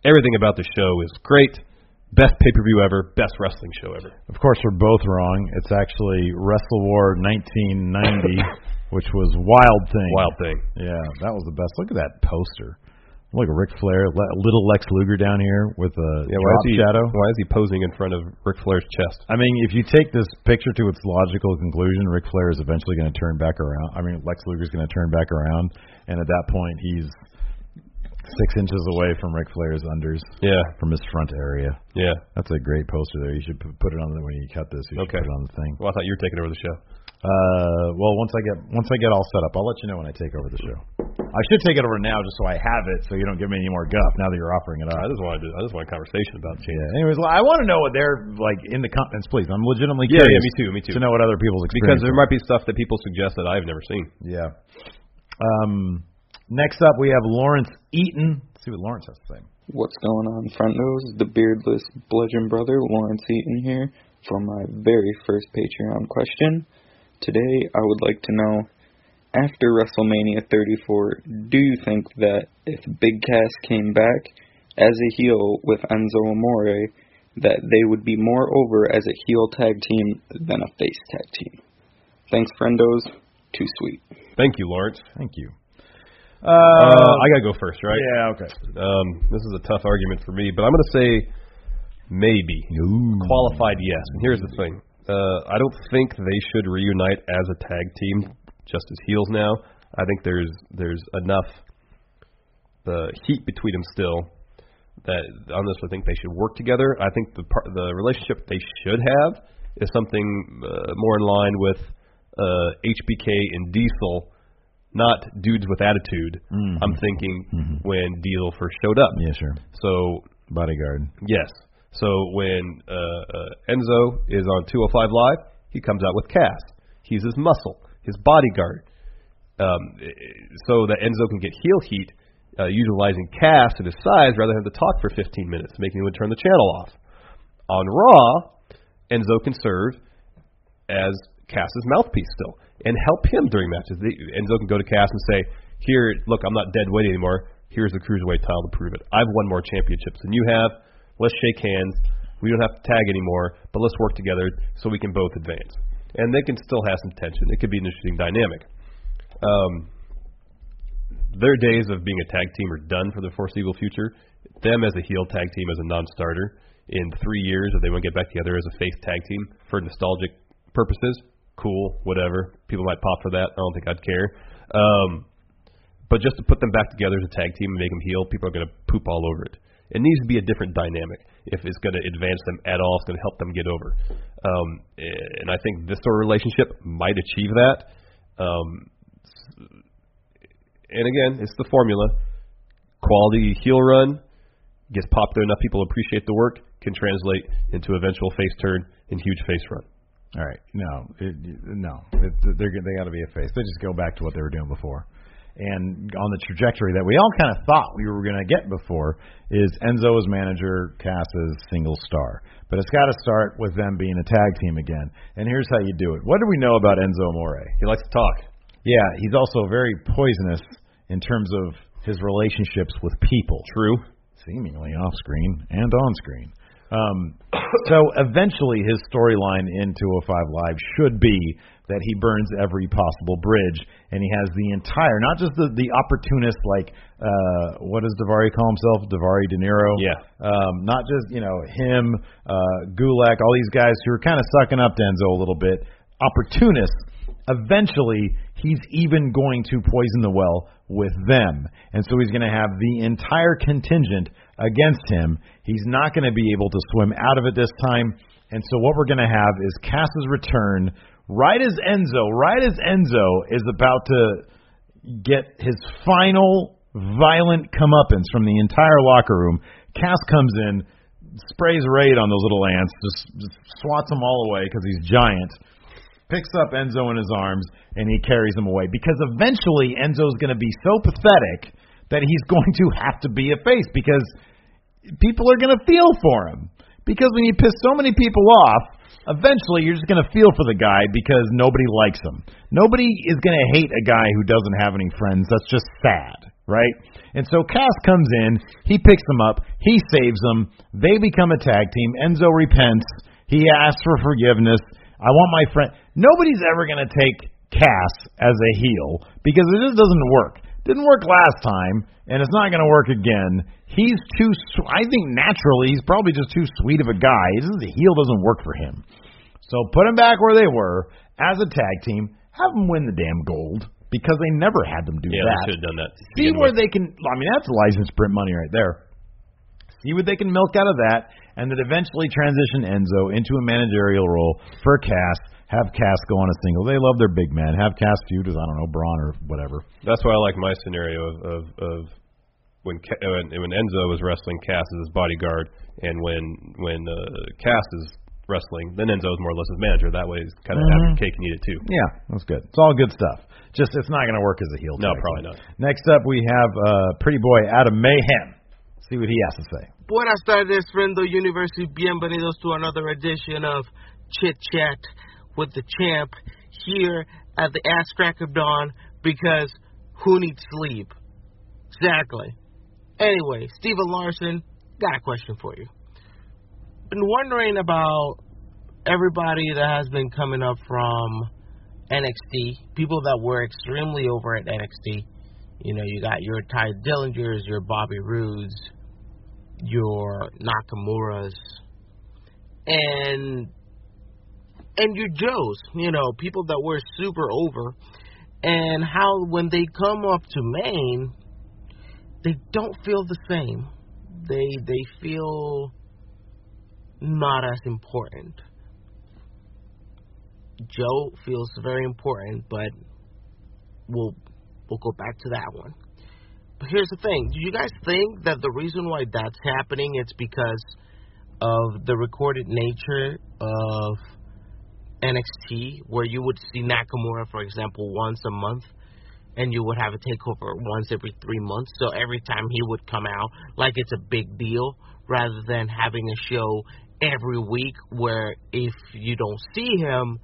S2: Everything about the show is great. Best pay per view ever. Best wrestling show ever.
S1: Of course, we're both wrong. It's actually WrestleWar 1990, which was Wild Thing.
S2: Wild thing.
S1: Yeah, that was the best. Look at that poster. Look at Ric Flair, le- little Lex Luger down here with a
S2: Yeah, why
S1: drop
S2: is he
S1: shadow.
S2: why is he posing in front of Ric Flair's chest?
S1: I mean, if you take this picture to its logical conclusion, Ric Flair is eventually going to turn back around. I mean, Lex Luger's going to turn back around, and at that point, he's six inches away from Ric Flair's unders,
S2: Yeah,
S1: from his front area.
S2: yeah.
S1: That's a great poster there. You should put it on the, when you cut this. You should
S2: Okay.
S1: put it on the thing.
S2: Well, I thought you were taking over the show.
S1: Uh, well, once I get once I get all set up, I'll let you know when I take over the show. I should take it over now, just so I have it, so you don't give me any more guff. Now that you're offering it up.
S2: I just wanted to, I just want a conversation about change.
S1: Yeah. Anyways, I want to know what they're like in the comments, please. I'm legitimately
S2: Yeah,
S1: curious.
S2: yeah, me too, me too.
S1: To know what other people's
S2: Because
S1: experiences.
S2: there might be stuff that people suggest that I've never seen.
S1: Yeah. Um. Next up, we have Lawrence Eaton. Let's see what Lawrence has to say.
S7: What's going on, front nose? The beardless bludgeon brother, Lawrence Eaton here, for my very first Patreon question. Today, I would like to know, after WrestleMania 34, do you think that if Big Cass came back as a heel with Enzo Amore, that they would be more over as a heel tag team than a face tag team? Thanks, friendos. Too sweet.
S2: Thank you, Lawrence.
S1: Thank you.
S2: Uh, I gotta go first, right?
S1: Yeah. Okay.
S2: Um, this is a tough argument for me, but I'm gonna say maybe.
S1: Ooh.
S2: Qualified, yes. And here's the thing: uh, I don't think they should reunite as a tag team, just as heels now. I think there's there's enough uh, heat between them still that on this I think they should work together. I think the par- the relationship they should have is something uh, more in line with uh, HBK and Diesel, not dudes with attitude.
S1: Mhm.
S2: I'm thinking
S1: Mhm.
S2: when Diesel first showed up.
S1: Yeah. Sure.
S2: So
S1: Bodyguard.
S2: Yes. So when uh, uh, Enzo is on 205 Live, he comes out with Cass. He's his muscle, his bodyguard. Um, so that Enzo can get heel heat, uh, utilizing Cass and his size rather than have to talk for 15 minutes, making him turn the channel off. On Raw, Enzo can serve as Cass's mouthpiece still and help him during matches. Enzo can go to Cass and say, Here, look, I'm not dead weight anymore. Here's the cruiserweight title to prove it. I've won more championships than you have. Let's shake hands. We don't have to tag anymore, but let's work together so we can both advance. And they can still have some tension. It could be an interesting dynamic. Um, their days of being a tag team are done for the foreseeable future. Them as a heel tag team, as a non-starter, in three years, if they want to get back together as a face tag team for nostalgic purposes, cool, whatever. People might pop for that. I don't think I'd care. Um, but just to put them back together as a tag team and make them heel, people are going to poop all over it. It needs to be a different dynamic if it's going to advance them at all. It's going to help them get over. Um, and I think this sort of relationship might achieve that. Um, and again, it's the formula. Quality heel run gets popular enough, people appreciate the work, can translate into eventual face turn and huge face run.
S1: All right, no, it, no, it, they're they got to be a face. They just go back to what they were doing before, and on the trajectory that we all kind of thought we were going to get before is Enzo as manager, Cass as single star. But it's got to start with them being a tag team again. And here's how you do it. What do we know about Enzo Amore?
S2: He likes to talk.
S1: Yeah, he's also very poisonous in terms of his relationships with people.
S2: True.
S1: Seemingly off screen and on screen. Um, so eventually, his storyline in 205 Live should be that he burns every possible bridge, and he has the entire, not just the the opportunist like uh, what does Daivari call himself, Daivari De Niro?
S2: Yeah.
S1: Um, not just you know him, uh, Gulak, all these guys who are kind of sucking up Denzo a little bit, opportunists. Eventually, he's even going to poison the well with them, and so he's going to have the entire contingent against him. He's not going to be able to swim out of it this time. And so what we're going to have is Cass's return right as Enzo, right as Enzo is about to get his final violent comeuppance from the entire locker room. Cass comes in, sprays raid on those little ants, just, just swats them all away because he's giant. Picks up Enzo in his arms and he carries him away because eventually Enzo's going to be so pathetic that he's going to have to be a face because people are going to feel for him. Because when you piss so many people off, eventually you're just going to feel for the guy because nobody likes him. Nobody is going to hate a guy who doesn't have any friends. That's just sad, right? And so Cass comes in, he picks them up, he saves them, they become a tag team. Enzo repents, he asks for forgiveness. I want my friend. Nobody's ever going to take Cass as a heel because it just doesn't work. Didn't work last time, and it's not going to work again. He's too. I think naturally he's probably just too sweet of a guy. The heel doesn't work for him. So put them back where they were as a tag team. Have them win the damn gold because they never had them do
S2: yeah,
S1: that.
S2: they should have done that.
S1: See where they can. I mean, that's license print money right there. See what they can milk out of that, and then eventually transition Enzo into a managerial role for Cass have Cass go on a single. They love their big man. Have Cass feud with I don't know Braun or whatever.
S2: That's why I like my scenario of of, of when when when Enzo was wrestling Cass as his bodyguard, and when when uh, Cass is wrestling, then Enzo is more or less his manager. That way, he's kind of having your cake and eat it too.
S1: Yeah, that's good. It's all good stuff. Just it's not going to work as a heel.
S2: No,
S1: tag
S2: probably
S1: team.
S2: not.
S1: Next up, we have uh, pretty boy Adam Mayhem. See what he has to say.
S8: Buenas tardes, Friendo University. Bienvenidos to another edition of Chit Chat with the Champ here at the Ass Crack of Dawn because who needs sleep? Exactly. Anyway, Steven Larson, got a question for you. Been wondering about everybody that has been coming up from NXT, people that were extremely over at NXT. You know, you got your Tye Dillingers, your Bobby Roodes, your Nakamura's, and and your Joes, you know, people that were super over, and how when they come up to Maine, they don't feel the same. They they feel not as important. Joe feels very important, but we'll we'll go back to that one. But here's the thing: Do you guys think that the reason why that's happening is because of the recorded nature of NXT, where you would see Nakamura, for example, once a month, and you would have a takeover once every three months. So every time he would come out, like it's a big deal, rather than having a show every week where if you don't see him,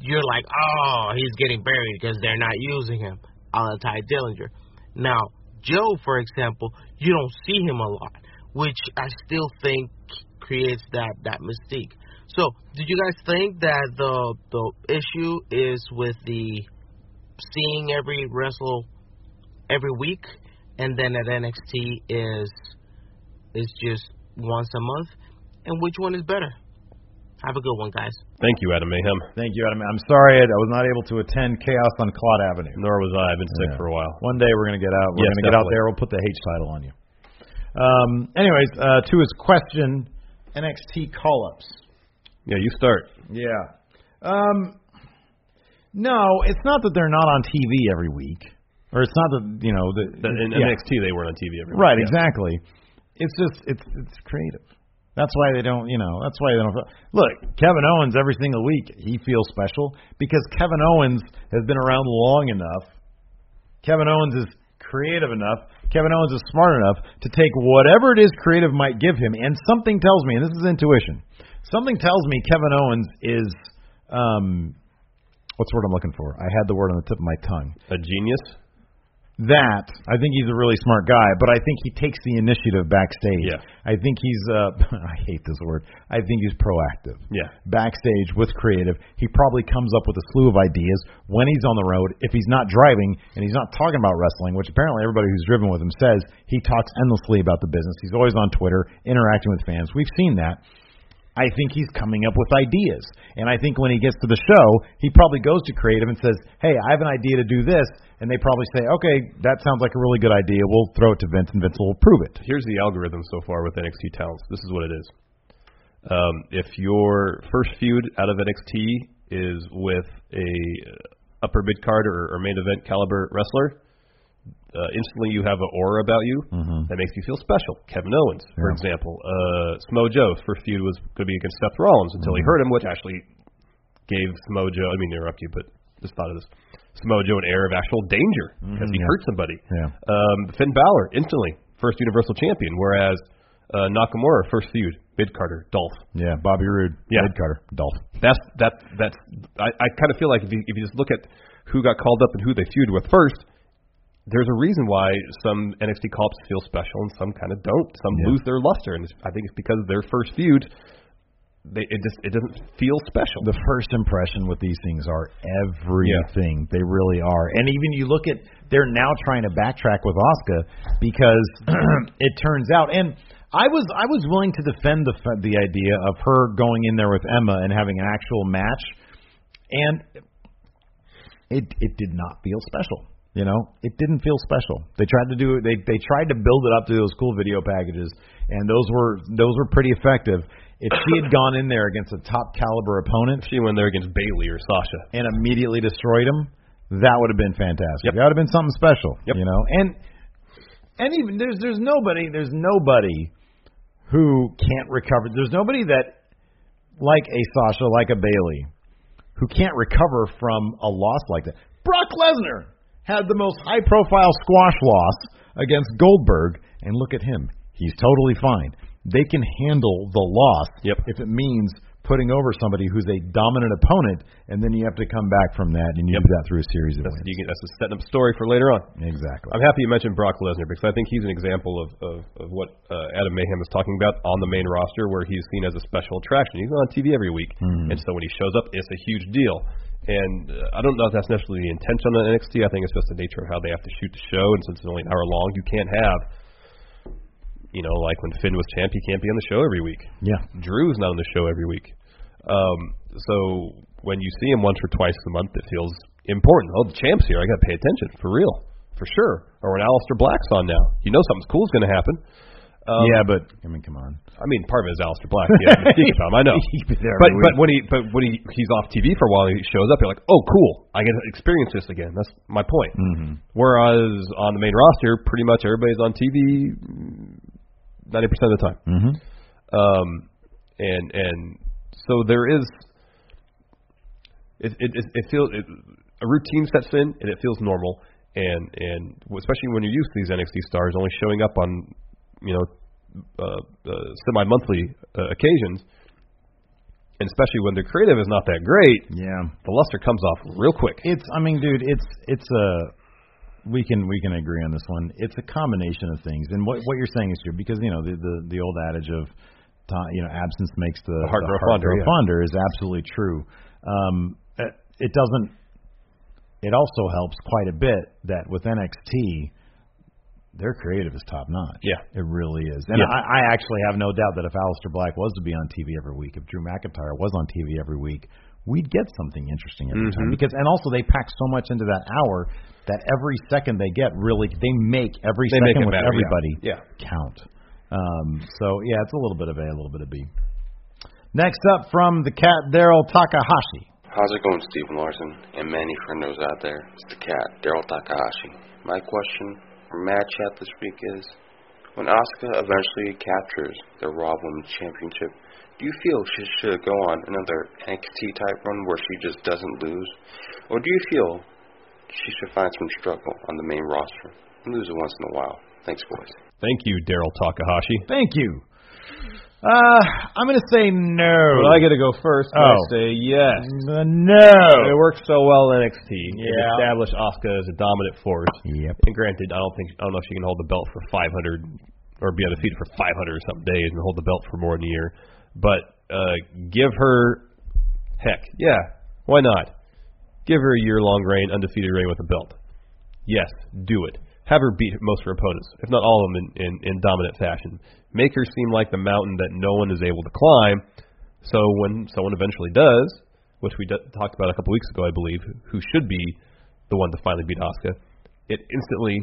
S8: you're like, oh, he's getting buried because they're not using him. uh, Tye Dillinger. Now, Joe, for example, you don't see him a lot, which I still think creates that that mystique. So, do you guys think that the the issue is with the seeing every wrestle every week, and then at NXT is is just once a month, and which one is better? Have a good one, guys.
S2: Thank you, Adam Mayhem.
S1: Thank you, Adam. I'm sorry I was not able to attend Chaos on Claude Avenue.
S2: Nor was I. I've been sick
S1: Yeah.
S2: for a while.
S1: One day we're gonna get out. We're
S2: Yes,
S1: gonna get out there. We'll put the H title on you. Um. Anyways, uh, to his question, NXT call-ups.
S2: Yeah, you start.
S1: Yeah. Um. No, it's not that they're not on TV every week, or it's not that you know that
S2: That in
S1: yeah.
S2: NXT, they weren't on TV every week.
S1: Right,
S2: Yeah.
S1: exactly. It's just it's it's creative. That's why they don't, you know. That's why they don't. Look, Kevin Owens every single week he feels special because Kevin Owens has been around long enough. Kevin Owens is creative enough. Kevin Owens is smart enough to take whatever it is creative might give him, and something tells me, and this is intuition. Something tells me Kevin Owens is, um, what's the word I'm looking for? I had the word on the tip of my tongue.
S2: A genius.
S1: That I think he's a really smart guy, but I think he takes the initiative backstage.
S2: Yeah.
S1: I think he's uh I hate this word. I think he's proactive.
S2: Yeah.
S1: Backstage with creative, he probably comes up with a slew of ideas when he's on the road. If he's not driving and he's not talking about wrestling, which apparently everybody who's driven with him says, he talks endlessly about the business. He's always on Twitter interacting with fans. We've seen that. I think he's coming up with ideas. And I think when he gets to the show, he probably goes to creative and says, Hey, I have an idea to do this. And they probably say, Okay, that sounds like a really good idea. We'll throw it to Vince, and Vince will approve it.
S2: Here's the algorithm so far with NXT talents. This is what it is. Um, if your first feud out of NXT is with a uh, upper mid card or, or main event caliber wrestler, uh, instantly you have an aura about you
S1: Mm-hmm.
S2: that makes you feel special. Kevin Owens, for example, uh, Samoa Joe's first feud was going to be against Seth Rollins until he
S1: Mm-hmm.
S2: hurt him, which actually gave Samoa Joe. I mean, interrupt you, but just thought of this. Samoa Joe an air of actual danger because he
S1: Mhm, yeah.
S2: hurt somebody.
S1: Yeah.
S2: Um, Finn Balor instantly first Universal Champion, whereas uh, Nakamura first feud mid Carter Dolph.
S1: Yeah, Bobby Roode,
S2: Yeah.
S1: Mid Carter, Dolph.
S2: That's that that's I, I kind of feel like if you if you just look at who got called up and who they feuded with first, there's a reason why some NXT call-ups feel special and some kind of don't. Some
S1: Yeah.
S2: lose their luster, and I think it's because their first feud, they it just it doesn't feel special.
S1: The first impression with these things are everything. They really are. And even you look at they're now trying to backtrack with Asuka because it turns out and I was I was willing to defend the the idea of her going in there with Emma and having an actual match and it it did not feel special. You know, it didn't feel special. They tried to do they they tried to build it up to those cool video packages, and those were those were pretty effective. If she had gone in there against a top caliber opponent,
S2: she went there against Bayley or Sasha
S1: and immediately destroyed him, that would have been fantastic.
S2: Yep.
S1: That would have been something special.
S2: Yep.
S1: You know, and and even there's there's nobody there's nobody who can't recover. There's nobody that like a Sasha, like a Bayley, who can't recover from a loss like that. Brock Lesnar had the most high profile squash loss against Goldberg, and look at him. He's totally fine. They can handle the loss
S2: Yep.
S1: if it means putting over somebody who's a dominant opponent, and then you have to come back from that, and you
S2: Yep.
S1: do that through a series of
S2: That's,
S1: wins.
S2: you get, that's a setting up story for later on.
S1: Exactly.
S2: I'm happy you mentioned Brock Lesnar because I think he's an example of, of, of what uh, Adam Mayhem is talking about on the main roster, where he's seen as a special attraction. He's on TV every week,
S1: Mhm.
S2: and so when he shows up, it's a huge deal. And uh, I don't know if that's necessarily the intention on NXT. I think it's just the nature of how they have to shoot the show, and since it's only an hour long, you can't have, you know, like when Finn was champ, he can't be on the show every week.
S1: Yeah.
S2: Drew's not on the show every week. Um, so when you see him once or twice a month, it feels important. Oh, the champ's here. I got to pay attention for real, for sure. Or when Aleister Black's on now, you know something cool's going to happen. Um,
S1: yeah, but I mean, come on.
S2: I mean, part of it is Aleister Black. Yeah, Mystique Tom, I know.
S1: He'd be there
S2: But but when he but when he he's off TV for a while, he shows up. You're like, oh, cool. I get to experience this again. That's my point.
S1: Mhm.
S2: Whereas on the main roster, pretty much everybody's on TV ninety percent of the time.
S1: Mhm.
S2: Um, and and so there is. It it it, it feels it, a routine sets in and it feels normal and and especially when you're used to these NXT stars only showing up on you know uh, uh, semi monthly uh, occasions and especially when their creative is not that great
S1: Yeah.
S2: the luster comes off real quick
S1: It's I mean, dude, it's it's a we can we can agree on this one. It's a combination of things, and what what you're saying is true because you know the the, the old adage of you know absence makes the,
S2: The heart grow
S1: heart
S2: fonder,
S1: grow
S2: yeah.
S1: fonder is absolutely true. Um, it- it doesn't. It also helps quite a bit that with NXT, their creative is top notch.
S2: Yeah.
S1: it really is. And
S2: Yeah.
S1: I, I actually have no doubt that if Aleister Black was to be on TV every week, if Drew McIntyre was on TV every week, we'd get something interesting every time.
S2: Mhm.
S1: Because and also they pack so much into that hour that every second they get really they make every
S2: They
S1: second
S2: it
S1: with
S2: matter, yeah.
S1: everybody
S2: Yeah.
S1: count. Um, so yeah, it's a little bit of A, a little bit of B. Next up from the cat Daryl Takahashi.
S9: How's it going, Stephen Larson and many friendos out there? It's the cat, Daryl Takahashi. My question for Mad Chat this week is, when Asuka eventually captures the Raw Women's Championship, do you feel she should go on another NXT type run where she just doesn't lose? Or do you feel she should find some struggle on the main roster and lose it once in a while? Thanks, boys.
S2: Thank you, Daryl Takahashi.
S1: Thank you. Uh, I'm gonna say no.
S2: But I get to go first. and I
S1: Oh.
S2: say yes.
S1: Uh, no.
S2: It works so well in NXT. It
S1: Yeah.
S2: established Asuka as a dominant force.
S1: Yep.
S2: And granted, I don't think I don't know if she can hold the belt for 500 or be undefeated for 500 or something days and hold the belt for more than a year. But uh, give her, heck, yeah, why not? Give her a year-long reign, undefeated reign with a belt. Yes, do it. Have her beat most of her opponents, if not all of them, in, in, in dominant fashion. Make her seem like the mountain that no one is able to climb. So when someone eventually does, which we d- talked about a couple weeks ago, I believe, who should be the one to finally beat Asuka, it instantly,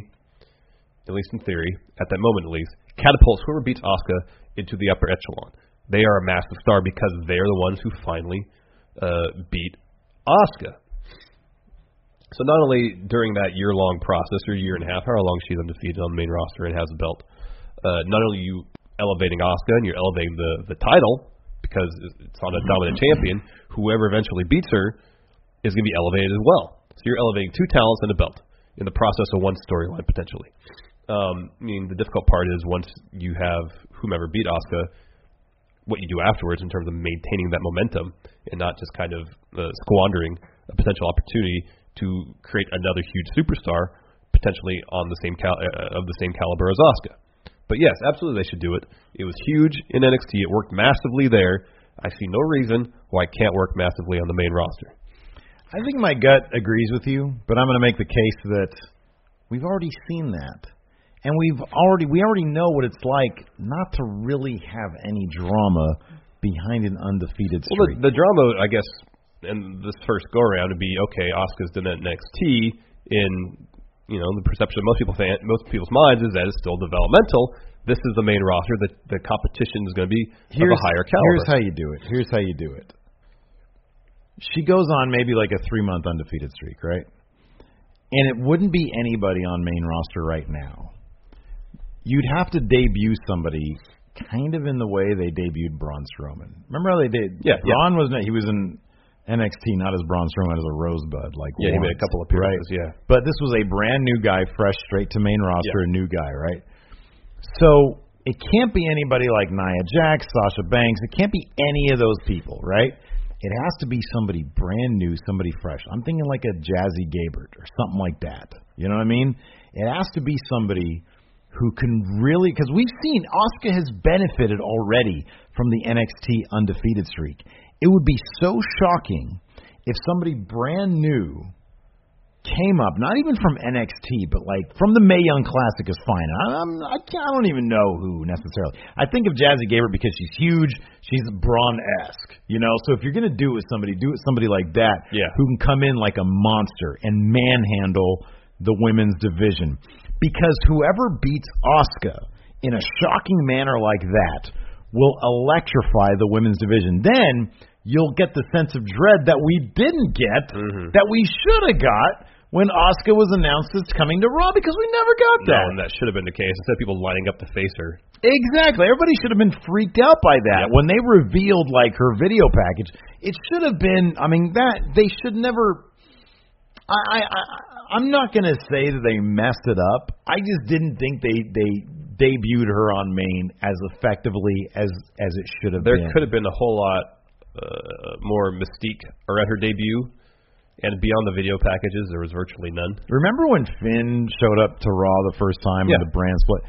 S2: at least in theory, at that moment at least, catapults whoever beats Asuka into the upper echelon. They are a massive star because they are the ones who finally uh, beat Asuka. So not only during that year-long process or year and a half, however long she's undefeated on the main roster and has a belt, uh, not only you elevating Asuka and you're elevating the the title because it's on a dominant champion, whoever eventually beats her is going to be elevated as well. So you're elevating two talents and a belt in the process of one storyline potentially. Um, I mean, the difficult part is once you have whomever beat Asuka, what you do afterwards in terms of maintaining that momentum and not just kind of uh, squandering a potential opportunity to create another huge superstar potentially on the same cal- uh, of the same caliber as Asuka. But yes, absolutely they should do it. It was huge in NXT. It worked massively there. I see no reason why it can't work massively on the main roster.
S1: I think my gut agrees with you, but I'm going to make the case that we've already seen that. And we've already we already know what it's like not to really have any drama behind an undefeated
S2: Well,
S1: streak.
S2: the, the drama, I guess, in this first go around would be okay. Asuka's done that in NXT. In you know the perception of most people fan, most people's minds is that it's still developmental. This is the main roster. The the competition is going to be
S1: here's,
S2: of a higher caliber.
S1: Here's how you do it. Here's how you do it. She goes on maybe like a three month undefeated streak, right? And it wouldn't be anybody on main roster right now. You'd have to debut somebody kind of in the way they debuted Braun Strowman. Remember how they did?
S2: Yeah, yeah.
S1: Braun was he was in NXT not as Braun Strowman as a Rosebud, like
S2: Yeah, he made a couple appearances,
S1: right?
S2: yeah.
S1: But this was a brand new guy, fresh straight to main roster, a new guy, right? So it can't be anybody like Nia Jax, Sasha Banks. It can't be any of those people, right? It has to be somebody brand new, somebody fresh. I'm thinking like a Jazzy Gabert or something like that. You know what I mean? It has to be somebody who can really because we've seen Asuka has benefited already from the NXT undefeated streak. It would be so shocking if somebody brand new came up, not even from NXT, but like from the Mae Young Classic is fine. I, I'm, I, can't, I don't even know who necessarily. I think of Jazzy Gabert because she's huge, she's Braun-esque, you know. So if you're gonna do it with somebody, do it with somebody like that,
S2: Yeah.
S1: who can come in like a monster and manhandle the women's division. Because whoever beats Asuka in a shocking manner like that will electrify the women's division. Then you'll get the sense of dread that we didn't get, mm-hmm. that we should have got when Asuka was announced as coming to Raw because we never got
S2: No,
S1: that.
S2: and that should have been the case. Instead of people lining up to face her.
S1: Exactly. Everybody should have been freaked out by that when they revealed like her video package. It should have been. I mean, that they should never. I, I, I I'm not going to say that they messed it up. I just didn't think they they debuted her on main as effectively as as it should have
S2: There
S1: been.
S2: could have been a whole lot uh, more mystique around her debut. And beyond the video packages, there was virtually none.
S1: Remember when Finn showed up to Raw the first time
S2: Yeah.
S1: with the brand split?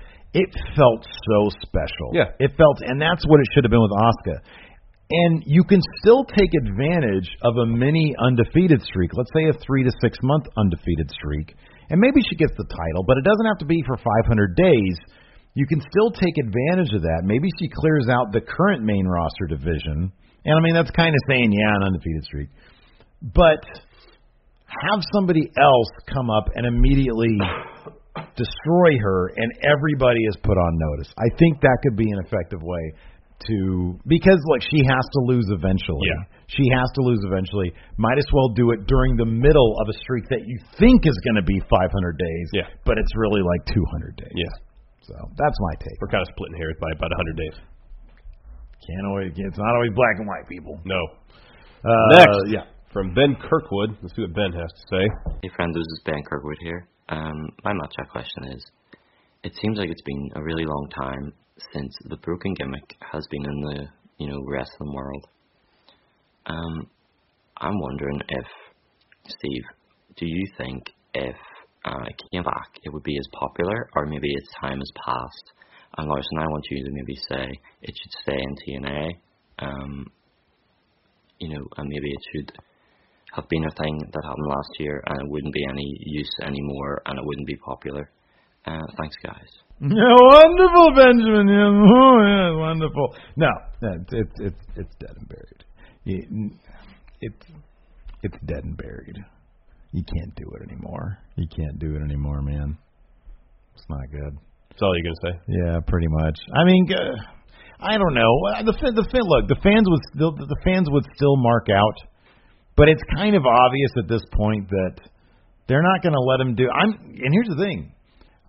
S1: It felt so special.
S2: Yeah.
S1: It felt, and that's what it should have been with Asuka. And you can still take advantage of a mini undefeated streak. Let's say a three to six month undefeated streak, and maybe she gets the title, but it doesn't have to be for 500 days. You can still take advantage of that. Maybe she clears out the current main roster division, and I mean that's kind of saying yeah, an undefeated streak, but have somebody else come up and immediately destroy her and everybody is put on notice. I think that could be an effective way to because like she has to lose eventually.
S2: Yeah.
S1: She has to lose eventually. Might as well do it during the middle of a streak that you think is going to be 500 days,
S2: Yeah.
S1: but it's really like 200 days.
S2: Yeah.
S1: So that's my take.
S2: We're kind of splitting hairs by about 100 days.
S1: Can't always. It's not always black and white, people.
S2: No.
S1: Uh,
S2: Next,
S1: yeah.
S2: from Ben Kirkwood. Let's see what Ben has to say.
S10: Hey friend, this is Ben Kirkwood here. Um, my match chat question is, it seems like it's been a really long time since the broken gimmick has been in the, you know, wrestling world. Um, I'm wondering if, Steve, do you think if uh, it came back, it would be as popular, or maybe its time has passed? And Larson, I want you to maybe say it should stay in TNA, um, you know, and maybe it should have been a thing that happened last year, and it wouldn't be any use anymore, and it wouldn't be popular. Uh, thanks, guys.
S1: Yeah, wonderful, Benjamin. Yeah, oh, yeah, wonderful. No, it's it's it's it's dead and buried. You- It's it's dead and buried. You can't do it anymore. You can't do it anymore, man. It's not good.
S2: That's all you're gonna say.
S1: Yeah, pretty much. I mean, uh, I don't know. The the fan, look, the fans would still the fans would still mark out, but it's kind of obvious at this point that they're not going to let him do. I'm and here's the thing.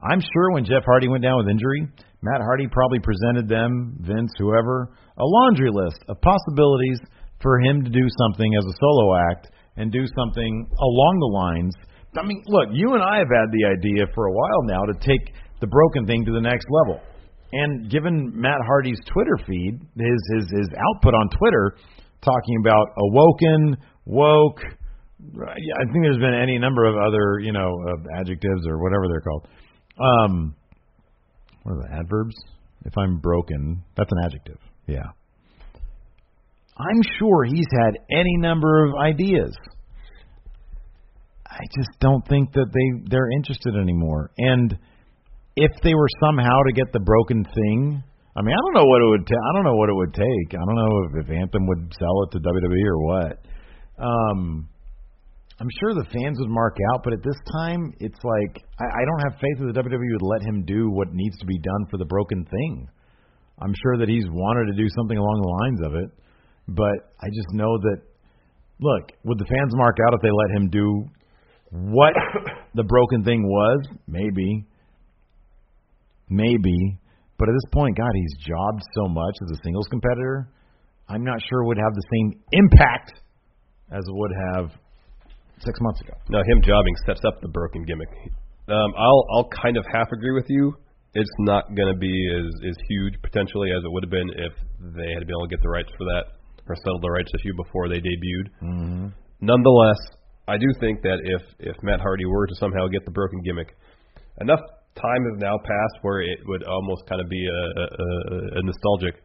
S1: I'm sure when Jeff Hardy went down with injury, Matt Hardy probably presented them, Vince, whoever, a laundry list of possibilities for him to do something as a solo act and do something along the lines. I mean, look, you and I have had the idea for a while now to take the broken thing to the next level. And given Matt Hardy's Twitter feed, his his his output on Twitter, talking about awoken, woke, I think there's been any number of other you know uh, adjectives or whatever they're called. Um, what are the adverbs? If I'm broken, that's an adjective. Yeah. I'm sure he's had any number of ideas. I just don't think that they they're interested anymore. And if they were somehow to get the broken thing, I mean, I don't know what it would. ta- I don't know what it would take. I don't know if, if Anthem would sell it to WWE or what. Um, I'm sure the fans would mark out, but at this time, it's like I, I don't have faith that the WWE would let him do what needs to be done for the broken thing. I'm sure that he's wanted to do something along the lines of it, but I just know that. Look, would the fans mark out if they let him do what the broken thing was? Maybe, maybe. But at this point, God, he's jobbed so much as a singles competitor. I'm not sure it would have the same impact as it would have six months ago.
S2: No, him jobbing sets up the broken gimmick. Um, I'll I'll kind of half agree with you. It's not going to be as as huge potentially as it would have been if they had been able to get the rights for that or settle the rights issue before they debuted.
S1: Mm-hmm.
S2: Nonetheless, I do think that if if Matt Hardy were to somehow get the broken gimmick, enough time has now passed where it would almost kind of be a a, a, a nostalgic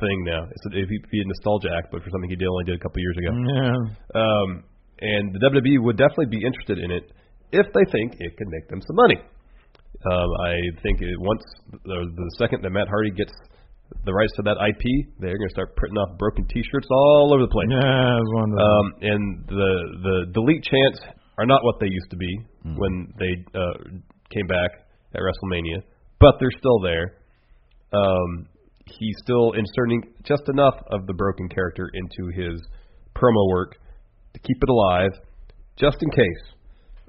S2: thing now. It's a, it'd be a nostalgia act, but for something he did only did a couple years ago.
S1: Yeah.
S2: Um, and the WWE would definitely be interested in it if they think it could make them some money. Um, I think it, once the, the second that Matt Hardy gets the rights to that IP, they're going to start printing off broken T-shirts all over the place.
S1: Yeah, it's wonderful.
S2: Um, and the the delete chants are not what they used to be when they uh, came back at WrestleMania, but they're still there. Um, he's still inserting just enough of the broken character into his promo work to keep it alive, just in case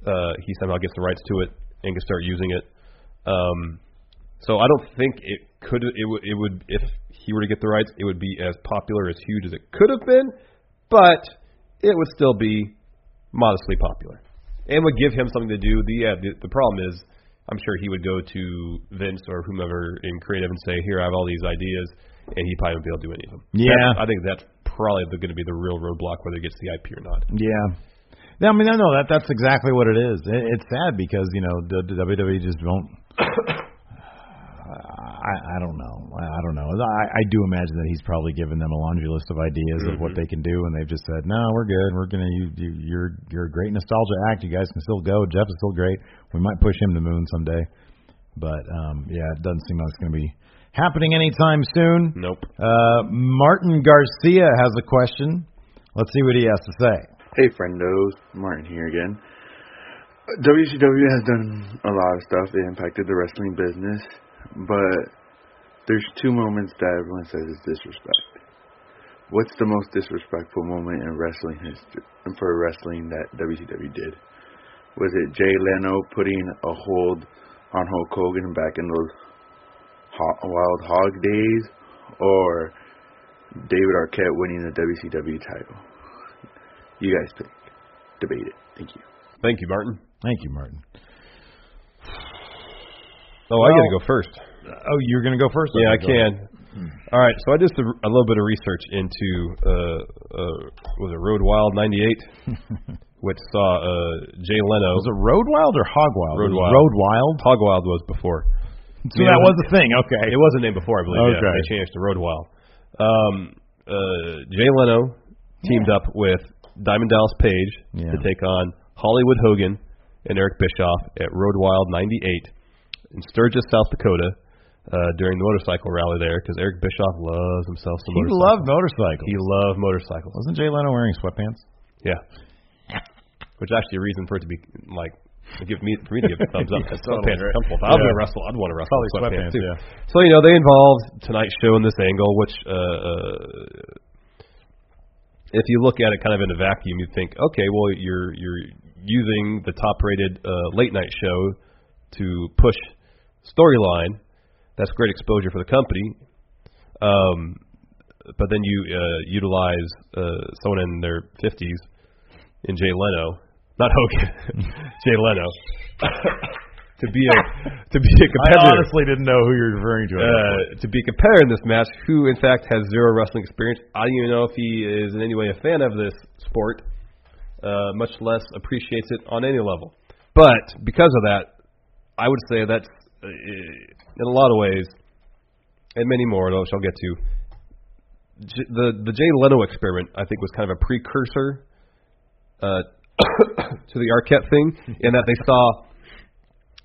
S2: uh, he somehow gets the rights to it and can start using it. Um, so I don't think it could it would it would if he were to get the rights, it would be as popular as huge as it could have been, but it would still be modestly popular and would give him something to do. The yeah, the, the problem is, I'm sure he would go to Vince or whomever in creative and say, "Here, I have all these ideas," and he probably wouldn't be able to do any of them.
S1: Yeah.
S2: That's- I think that's probably going to be the real roadblock, whether he gets the IP or not.
S1: Yeah. Yeah, I mean, I know that that's exactly what it is. It, it's sad because you know the, the WWE just won't. I I don't know. I, I don't know. I I do imagine that he's probably given them a laundry list of ideas of what
S2: Mhm.
S1: they can do, and they've just said, "No, we're good. We're gonna you, you you're you're a great nostalgia act. You guys can still go. Jeff is still great. We might push him to the moon someday, but um yeah, it doesn't seem like it's gonna be happening anytime soon.
S2: Nope.
S1: Uh, Martin Garcia has a question. Let's see what he has to say.
S11: Hey, friendos. Martin here again. WCW has done a lot of stuff. They impacted the wrestling business, but there's two moments that everyone says is disrespect. What's the most disrespectful moment in wrestling history for wrestling that WCW did? Was it Jay Leno putting a hold on Hulk Hogan back in those ho- Wild Hog days, or David Arquette winning the WCW title? You guys pick. Debate it. Thank you.
S2: Thank you, Martin.
S1: Thank you, Martin.
S2: Oh, I got to go first.
S1: Oh, you're going to go first?
S2: Yeah, I can.
S1: ahead.
S2: All right, so I did a, little bit of research into uh, uh, was it Road Wild '98, which saw uh, Jay Leno.
S1: Was it Road Wild or Hog Wild?
S2: Road Wild.
S1: Road Wild.
S2: Hog Wild was before.
S1: So that was a thing. Okay.
S2: It was a name before, I believe. Yeah,
S1: Okay.
S2: they changed to Road Wild. Um, uh, Jay Leno teamed up with Diamond Dallas Page
S1: Yeah.
S2: to take on Hollywood Hogan and Eric Bischoff at Road Wild '98 in Sturgis, South Dakota. Uh, during the motorcycle rally there, because Eric Bischoff loves himself some
S1: He
S2: motorcycles.
S1: loved motorcycles.
S2: He loved motorcycles.
S1: Wasn't Jay Leno wearing sweatpants?
S2: Yeah. Which is actually a reason for it to be like give me for me to give a thumbs up.
S1: Yeah,
S2: Sweatpants
S1: right.
S2: comfortable. If I was
S1: Yeah.
S2: gonna wrestle, I'd want to wrestle
S1: Probably
S2: sweatpants,
S1: sweatpants,
S2: too.
S1: yeah.
S2: So you know they involved tonight's show in this angle, which uh, uh, if you look at it kind of in a vacuum, you'd think, okay, well you're you're using the top-rated uh, late night show to push storyline. That's great exposure for the company. Um, but then you uh, utilize uh, someone in their 50s in Jay Leno, not Hogan, Jay Leno, to be a to be a competitor.
S1: I honestly didn't know who you're referring to.
S2: Uh, to be a competitor in this match, who in fact has zero wrestling experience. I don't even know if he is in any way a fan of this sport, uh, much less appreciates it on any level. But because of that, I would say that's in a lot of ways, and many more, which I'll get to. J- The the Jay Leno experiment, I think, was kind of a precursor uh, to the Arquette thing, in that they saw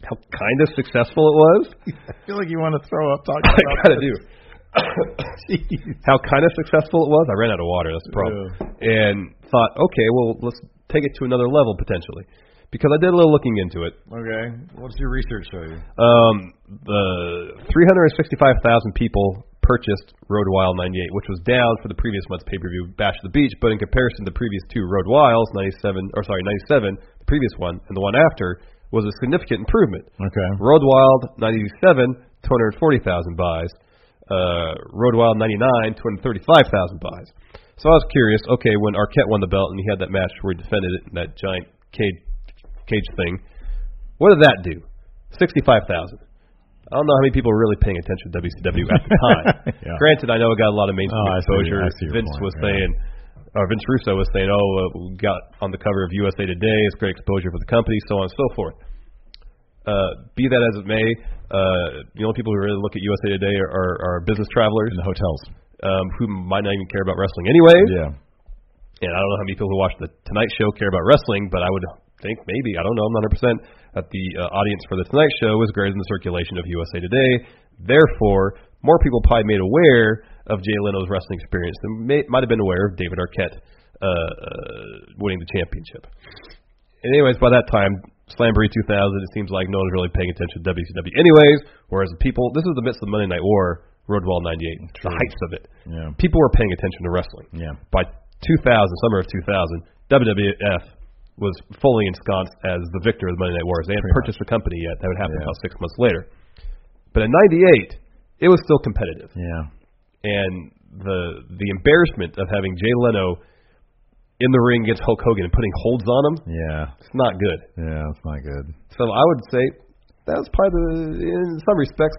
S2: how kind of successful it was.
S1: I feel like you want to throw up talking
S2: I
S1: about
S2: kind of do. How kind of successful it was. I ran out of water. That's the problem. And thought, okay, well, let's take it to another level potentially, because I did a little looking into it.
S1: Okay. What's your research show you?
S2: Um, the 365,000 people purchased Road Wild 98, which was down for the previous month's pay-per-view Bash at the Beach, but in comparison to the previous two Road Wilds, 97 or sorry 97, the previous one and the one after was a significant improvement.
S1: Okay.
S2: Road Wild 97, 240,000 buys. Uh, Road Wild 99, 235,000 buys. So I was curious. Okay, when Arquette won the belt and he had that match where he defended it in that giant cage cage thing, what did that do? 65,000. I don't know how many people were really paying attention to WCW at the time.
S1: Yeah.
S2: Granted, I know it got a lot of mainstream
S1: Oh,
S2: exposure.
S1: See
S2: Vince
S1: point,
S2: was
S1: yeah.
S2: saying, or Vince Russo was saying, "Oh, uh, we got on the cover of USA Today. It's great exposure for the company, so on and so forth." Uh, be that as it may, uh, the only people who really look at USA Today are, are, are business travelers
S1: in the hotels,
S2: um, who might not even care about wrestling anyway.
S1: Yeah.
S2: And I don't know how many people who watch the Tonight Show care about wrestling, but I would think maybe I don't know, I'm not 100 percent that the uh, audience for the Tonight Show was greater than the circulation of USA Today. Therefore, more people probably made aware of Jay Leno's wrestling experience than may, might have been aware of David Arquette uh, uh, winning the championship. And anyways, by that time, Slamboree 2000, it seems like no one's really paying attention to WCW. Anyways, whereas the people, this is the midst of the Monday Night War, Road Wild 98, the heights of it.
S1: Yeah.
S2: People were paying attention to wrestling.
S1: Yeah.
S2: By 2000, summer of 2000, WWF was fully ensconced as the victor of the Monday Night Wars. They hadn't
S1: Pretty
S2: purchased the company yet. That would happen
S1: Yeah.
S2: about six months later. But in '98, it was still competitive,
S1: Yeah.
S2: and the the embarrassment of having Jay Leno in the ring against Hulk Hogan and putting holds on him,
S1: Yeah.
S2: it's not good.
S1: Yeah, it's not good.
S2: So I would say that was probably, the, in some respects,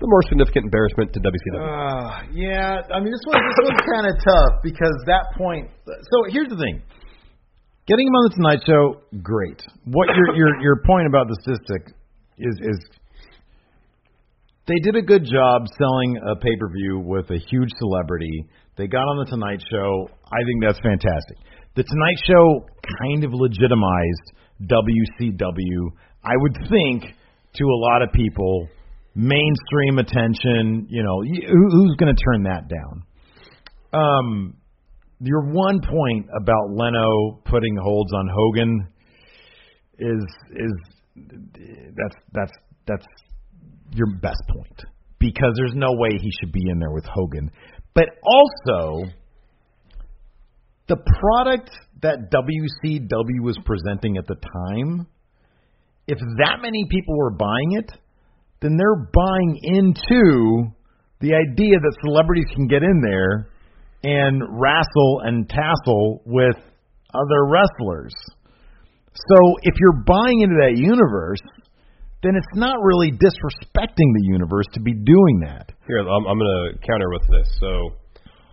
S2: the more significant embarrassment to WCW.
S1: Uh, yeah, I mean this one this one's kind of tough because that point. So here's the thing: Getting him on the Tonight Show, great. What your your your point about the statistic is is they did a good job selling a pay per view with a huge celebrity. They got on the Tonight Show. I think that's fantastic. The Tonight Show kind of legitimized WCW. I would think to a lot of people, mainstream attention. You know, who, who's going to turn that down? Um, your one point about Leno putting holds on Hogan is is that's that's that's your best point because there's no way he should be in there with Hogan. But also the product that WCW was presenting at the time, if that many people were buying it, then they're buying into the idea that celebrities can get in there and wrestle and tassel with other wrestlers. So if you're buying into that universe, then it's not really disrespecting the universe to be doing that.
S2: Here, I'm, I'm going to counter with this. So,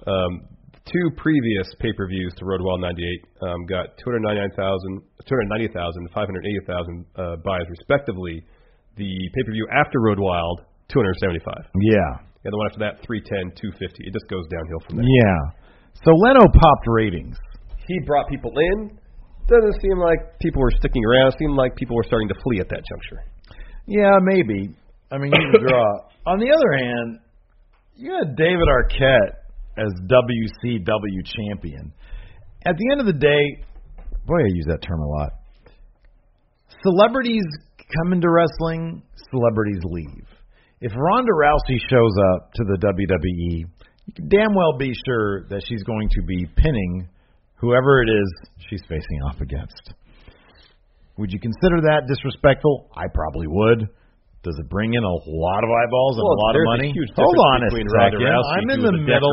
S2: um, two previous pay-per-views to Road Wild 98 um, got 299,000, 290,000, 580,000 uh, buys respectively. The pay-per-view after Road Wild, 275.
S1: Yeah.
S2: And the one after that, 310, 250. It just goes downhill from there.
S1: Yeah. So Leno popped ratings.
S2: He brought people in. Doesn't seem like people were sticking around. It seemed like people were starting to flee at that juncture.
S1: Yeah, maybe. I mean, he's a draw. On the other hand, you had David Arquette as WCW champion. At the end of the day, boy, I use that term a lot. Celebrities come into wrestling, celebrities leave. If Ronda Rousey shows up to the WWE, you can damn well be sure that she's going to be pinning whoever it is she's facing off against. Would you consider that disrespectful? I probably would. Does it bring in a lot of eyeballs and
S2: Well,
S1: a lot of
S2: there's a
S1: money? Hold on a
S2: between
S1: second.
S2: Rousey,
S1: I'm in the middle.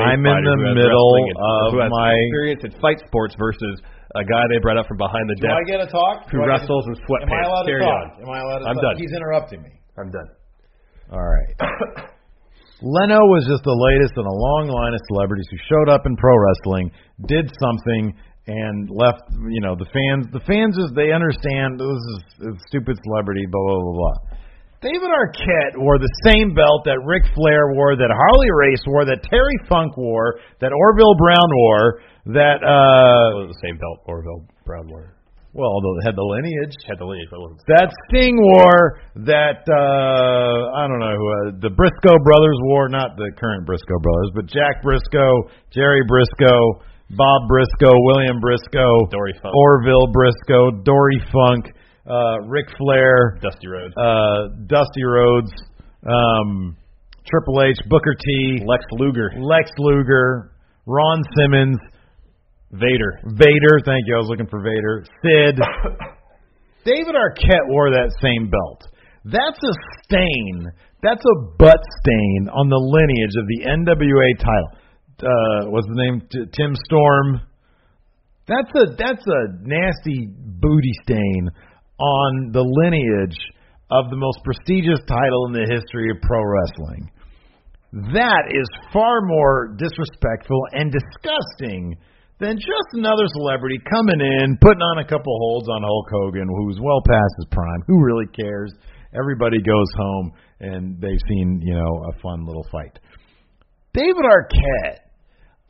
S1: I'm in the middle
S2: wrestling and-
S1: of
S2: who has
S1: my.
S2: experience at fight sports versus a guy they brought up from behind the
S1: Do
S2: desk
S1: I get a talk?
S2: who
S1: Do I get
S2: wrestles
S1: to-
S2: in sweatpants.
S1: Am I allowed to
S2: Carry
S1: talk?
S2: on.
S1: Am I allowed to
S2: I'm
S1: talk?
S2: done.
S1: He's interrupting me.
S2: I'm done.
S1: All right. Leno was just the latest in a long line of celebrities who showed up in pro wrestling, did something, and left. You know, the fans. The fans just they understand this is a stupid celebrity. Blah blah blah blah. David Arquette wore the same belt that Ric Flair wore, that Harley Race wore, that Terry Funk wore, that Orville Brown wore, that uh
S2: the same belt Orville Brown wore.
S1: Well, although had the lineage.
S2: Had the lineage, but wasn't.
S1: That Sting wore, that uh I don't know who uh, the Briscoe brothers wore, not the current Briscoe brothers, but Jack Brisco, Jerry Brisco, Bob Briscoe, William Briscoe,
S2: Dory Funk.
S1: Orville Briscoe, Dory Funk, uh Ric Flair,
S2: Dusty Rhodes.
S1: uh Dusty Rhodes, um Triple H, Booker T,
S2: Lex Luger.
S1: Lex Luger, Ron Simmons,
S2: Vader.
S1: Vader, thank you. I was looking for Vader. Sid. David Arquette wore that same belt. That's a stain. That's a butt stain on the lineage of the NWA title. Uh, what's the name? T- Tim Storm. That's a that's a nasty booty stain on the lineage of the most prestigious title in the history of pro wrestling. That is far more disrespectful and disgusting than just another celebrity coming in, putting on a couple holds on Hulk Hogan, who's well past his prime. Who really cares? Everybody goes home and they've seen, you know, a fun little fight. David Arquette,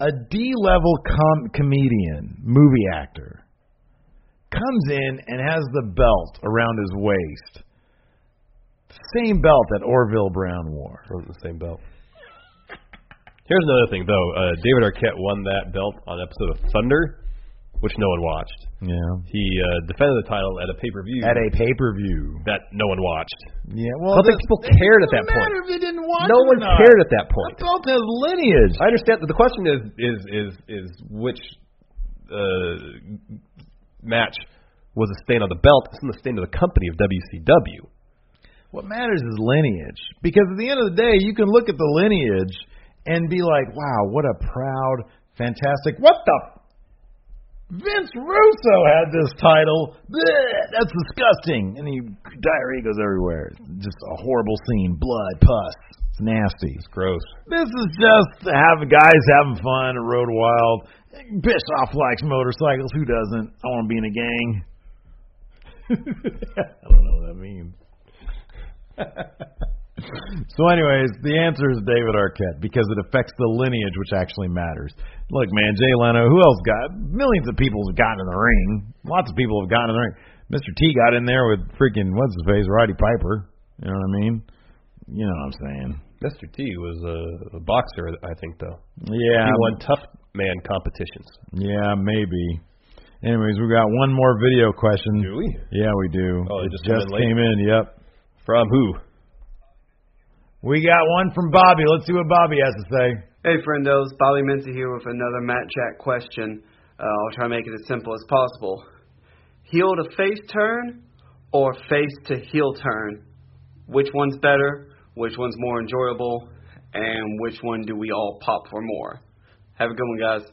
S1: a D-level com- comedian, movie actor, comes in and has the belt around his waist. Same belt that Orville Brown wore.
S2: Wasn't the same belt. Here's another thing, though. Uh, David Arquette won that belt on an episode of Thunder, which no one watched.
S1: Yeah.
S2: He uh, defended the title at a pay per view
S1: At a pay-per-view.
S2: that no one watched.
S1: Yeah, Well, I
S2: don't think people cared at that point.
S1: if didn't watch
S2: No one
S1: not.
S2: cared at that point.
S1: The belt has lineage.
S2: I understand. that The question is is is is which uh, match was a stain on the belt? It's not a stain of the company of WCW.
S1: What matters is lineage. Because at the end of the day, you can look at the lineage and be like, wow, what a proud, fantastic. What the? Vince Russo had this title. Bleh, that's disgusting. And he, diarrhea goes everywhere. Just a horrible scene. Blood, pus. It's nasty.
S2: It's gross.
S1: This is just have guys having fun Road Wild. Bischoff likes motorcycles. Who doesn't? I want to be in a gang. I don't know what that means. so, anyways, the answer is David Arquette because it affects the lineage, which actually matters. Look, man, Jay Leno, who else got? Millions of people have gotten in the ring. Lots of people have gotten in the ring. Mr. T got in there with freaking what's his face, Roddy Piper. You know what I mean? You know what I'm saying?
S2: Mr. T was a, a boxer, I think, though.
S1: Yeah.
S2: He won tough man competitions.
S1: Yeah, maybe. Anyways, we got one more video question.
S2: Do we?
S1: Yeah, we do.
S2: Oh, it
S1: it
S2: just
S1: just
S2: came in
S1: came in. Yep.
S2: From who?
S1: We got one from Bobby. Let's see what Bobby has to say.
S12: Hey, friendos. Bobby Mincy here with another Matt Chat question. Uh, I'll try to make it as simple as possible. Heel to face turn or face to heel turn? Which one's better? Which one's more enjoyable? And which one do we all pop for more? Have a good one, guys.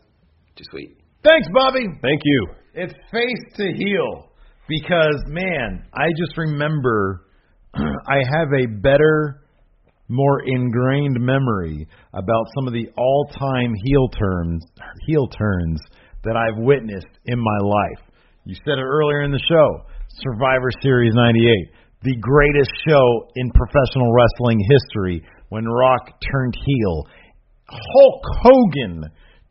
S12: Too sweet.
S1: Thanks, Bobby.
S2: Thank you.
S1: It's face to heel because man, I just remember I have a better, more ingrained memory about some of the all-time heel turns, heel turns that I've witnessed in my life. You said it earlier in the show, Survivor Series 98, the greatest show in professional wrestling history when Rock turned heel. Hulk Hogan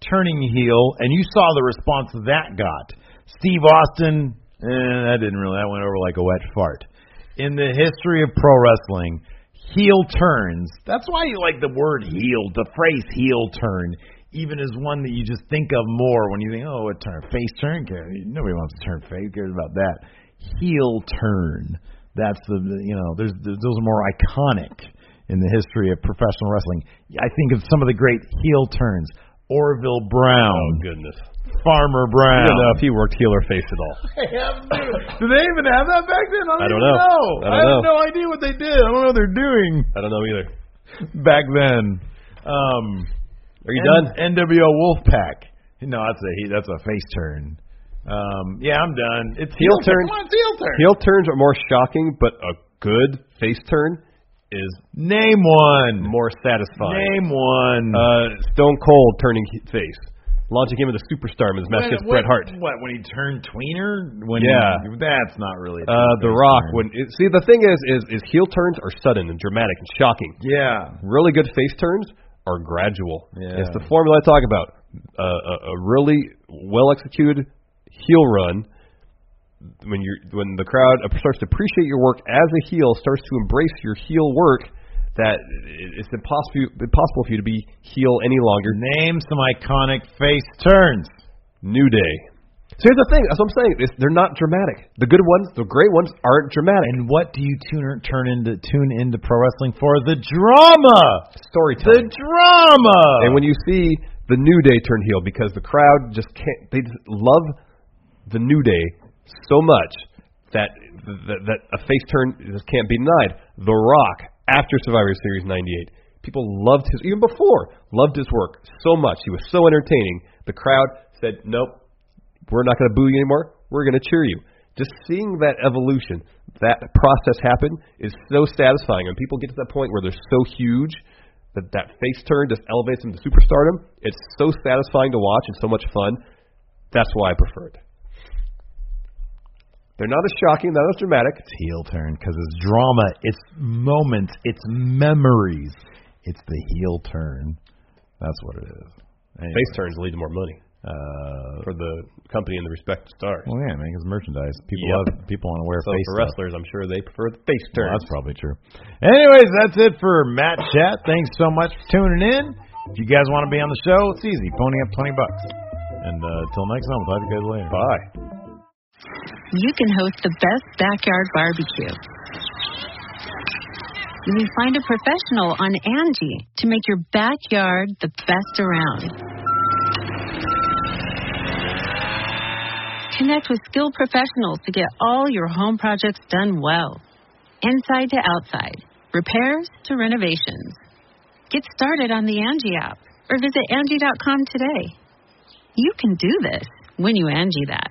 S1: turning heel, and you saw the response that got. Steve Austin, eh, that didn't really, that went over like a wet fart. In the history of pro wrestling, heel turns, that's why you like the word heel, the phrase heel turn, even is one that you just think of more when you think, oh, a turn, face turn, nobody wants to turn face, cares about that. Heel turn, that's the, you know, there's, those are more iconic in the history of professional wrestling. I think of some of the great heel turns. Orville Brown.
S2: Oh, goodness.
S1: Farmer Brown.
S2: I don't know if he worked heel or face at all.
S1: Do they even have that back then? I don't,
S2: I don't
S1: even
S2: know. I don't
S1: have
S2: know.
S1: no idea what they did. I don't know what they're doing
S2: I don't know either.
S1: back then. Um,
S2: Are you
S1: N- NWO Wolfpack. No, that's a he. That's a face turn. Um, yeah, I'm done. It's
S2: Heel
S1: turn.
S2: turns.
S1: Come on, it's heel turn.
S2: Heel turns are more shocking, but a good face turn is
S1: Name one.
S2: more satisfying.
S1: Name one.
S2: Uh, Stone Cold turning face, launching him into superstar in his match against Bret Hart.
S1: What when he turned tweener? When
S2: Yeah.
S1: he, that's not really. a
S2: Uh, the Rock.
S1: turn.
S2: When it, see the thing is, is is heel turns are sudden and dramatic and shocking.
S1: yeah,
S2: Really good face turns are gradual.
S1: Yeah.
S2: It's the formula I talk about. Uh, a, a really well executed heel run when you when the crowd starts to appreciate your work as a heel, starts to embrace your heel work. That it's impossible impossible for you to be heel any longer.
S1: name some iconic face turns.
S2: New Day. So here's the thing. That's what I'm saying. It's, they're not dramatic. The good ones, the great ones, aren't dramatic.
S1: And what do you tune turn into tune into pro wrestling for? The drama,
S2: storytelling, the
S1: drama.
S2: And when you see the New Day turn heel, because the crowd just can't, they just love the New Day so much that that, that a face turn just can't be denied. The Rock after Survivor Series '98, people loved his even before loved his work so much. He was so entertaining. The crowd said, "Nope, we're not going to boo you anymore. We're going to cheer you." Just seeing that evolution, that process happen, is so satisfying. And people get to that point where they're so huge that that face turn just elevates them to superstardom. It's so satisfying to watch and so much fun. That's why I prefer it. They're not as shocking, not as dramatic.
S1: It's heel turn because it's drama, it's moments, it's memories. It's the heel turn. That's what it is. Anyway,
S2: Face turns lead to more money
S1: Uh,
S2: for the company and the respected stars.
S1: well, yeah, man, it's merchandise. People
S2: Yep.
S1: love. People want to wear
S2: So
S1: face
S2: for
S1: stuff.
S2: wrestlers, I'm sure they prefer the face
S1: Well,
S2: turn.
S1: that's probably true. Anyways, that's it for Matt Chat. Thanks so much for tuning in. If you guys want to be on the show, it's easy. Pony up 20 bucks. And uh, until next time, we'll talk to you guys later.
S2: Bye.
S13: You can host the best backyard barbecue. You can find a professional on Angi to make your backyard the best around. Connect with skilled professionals to get all your home projects done well. Inside to outside, repairs to renovations. Get started on the Angi app or visit Angi.com today. You can do this when you Angi that.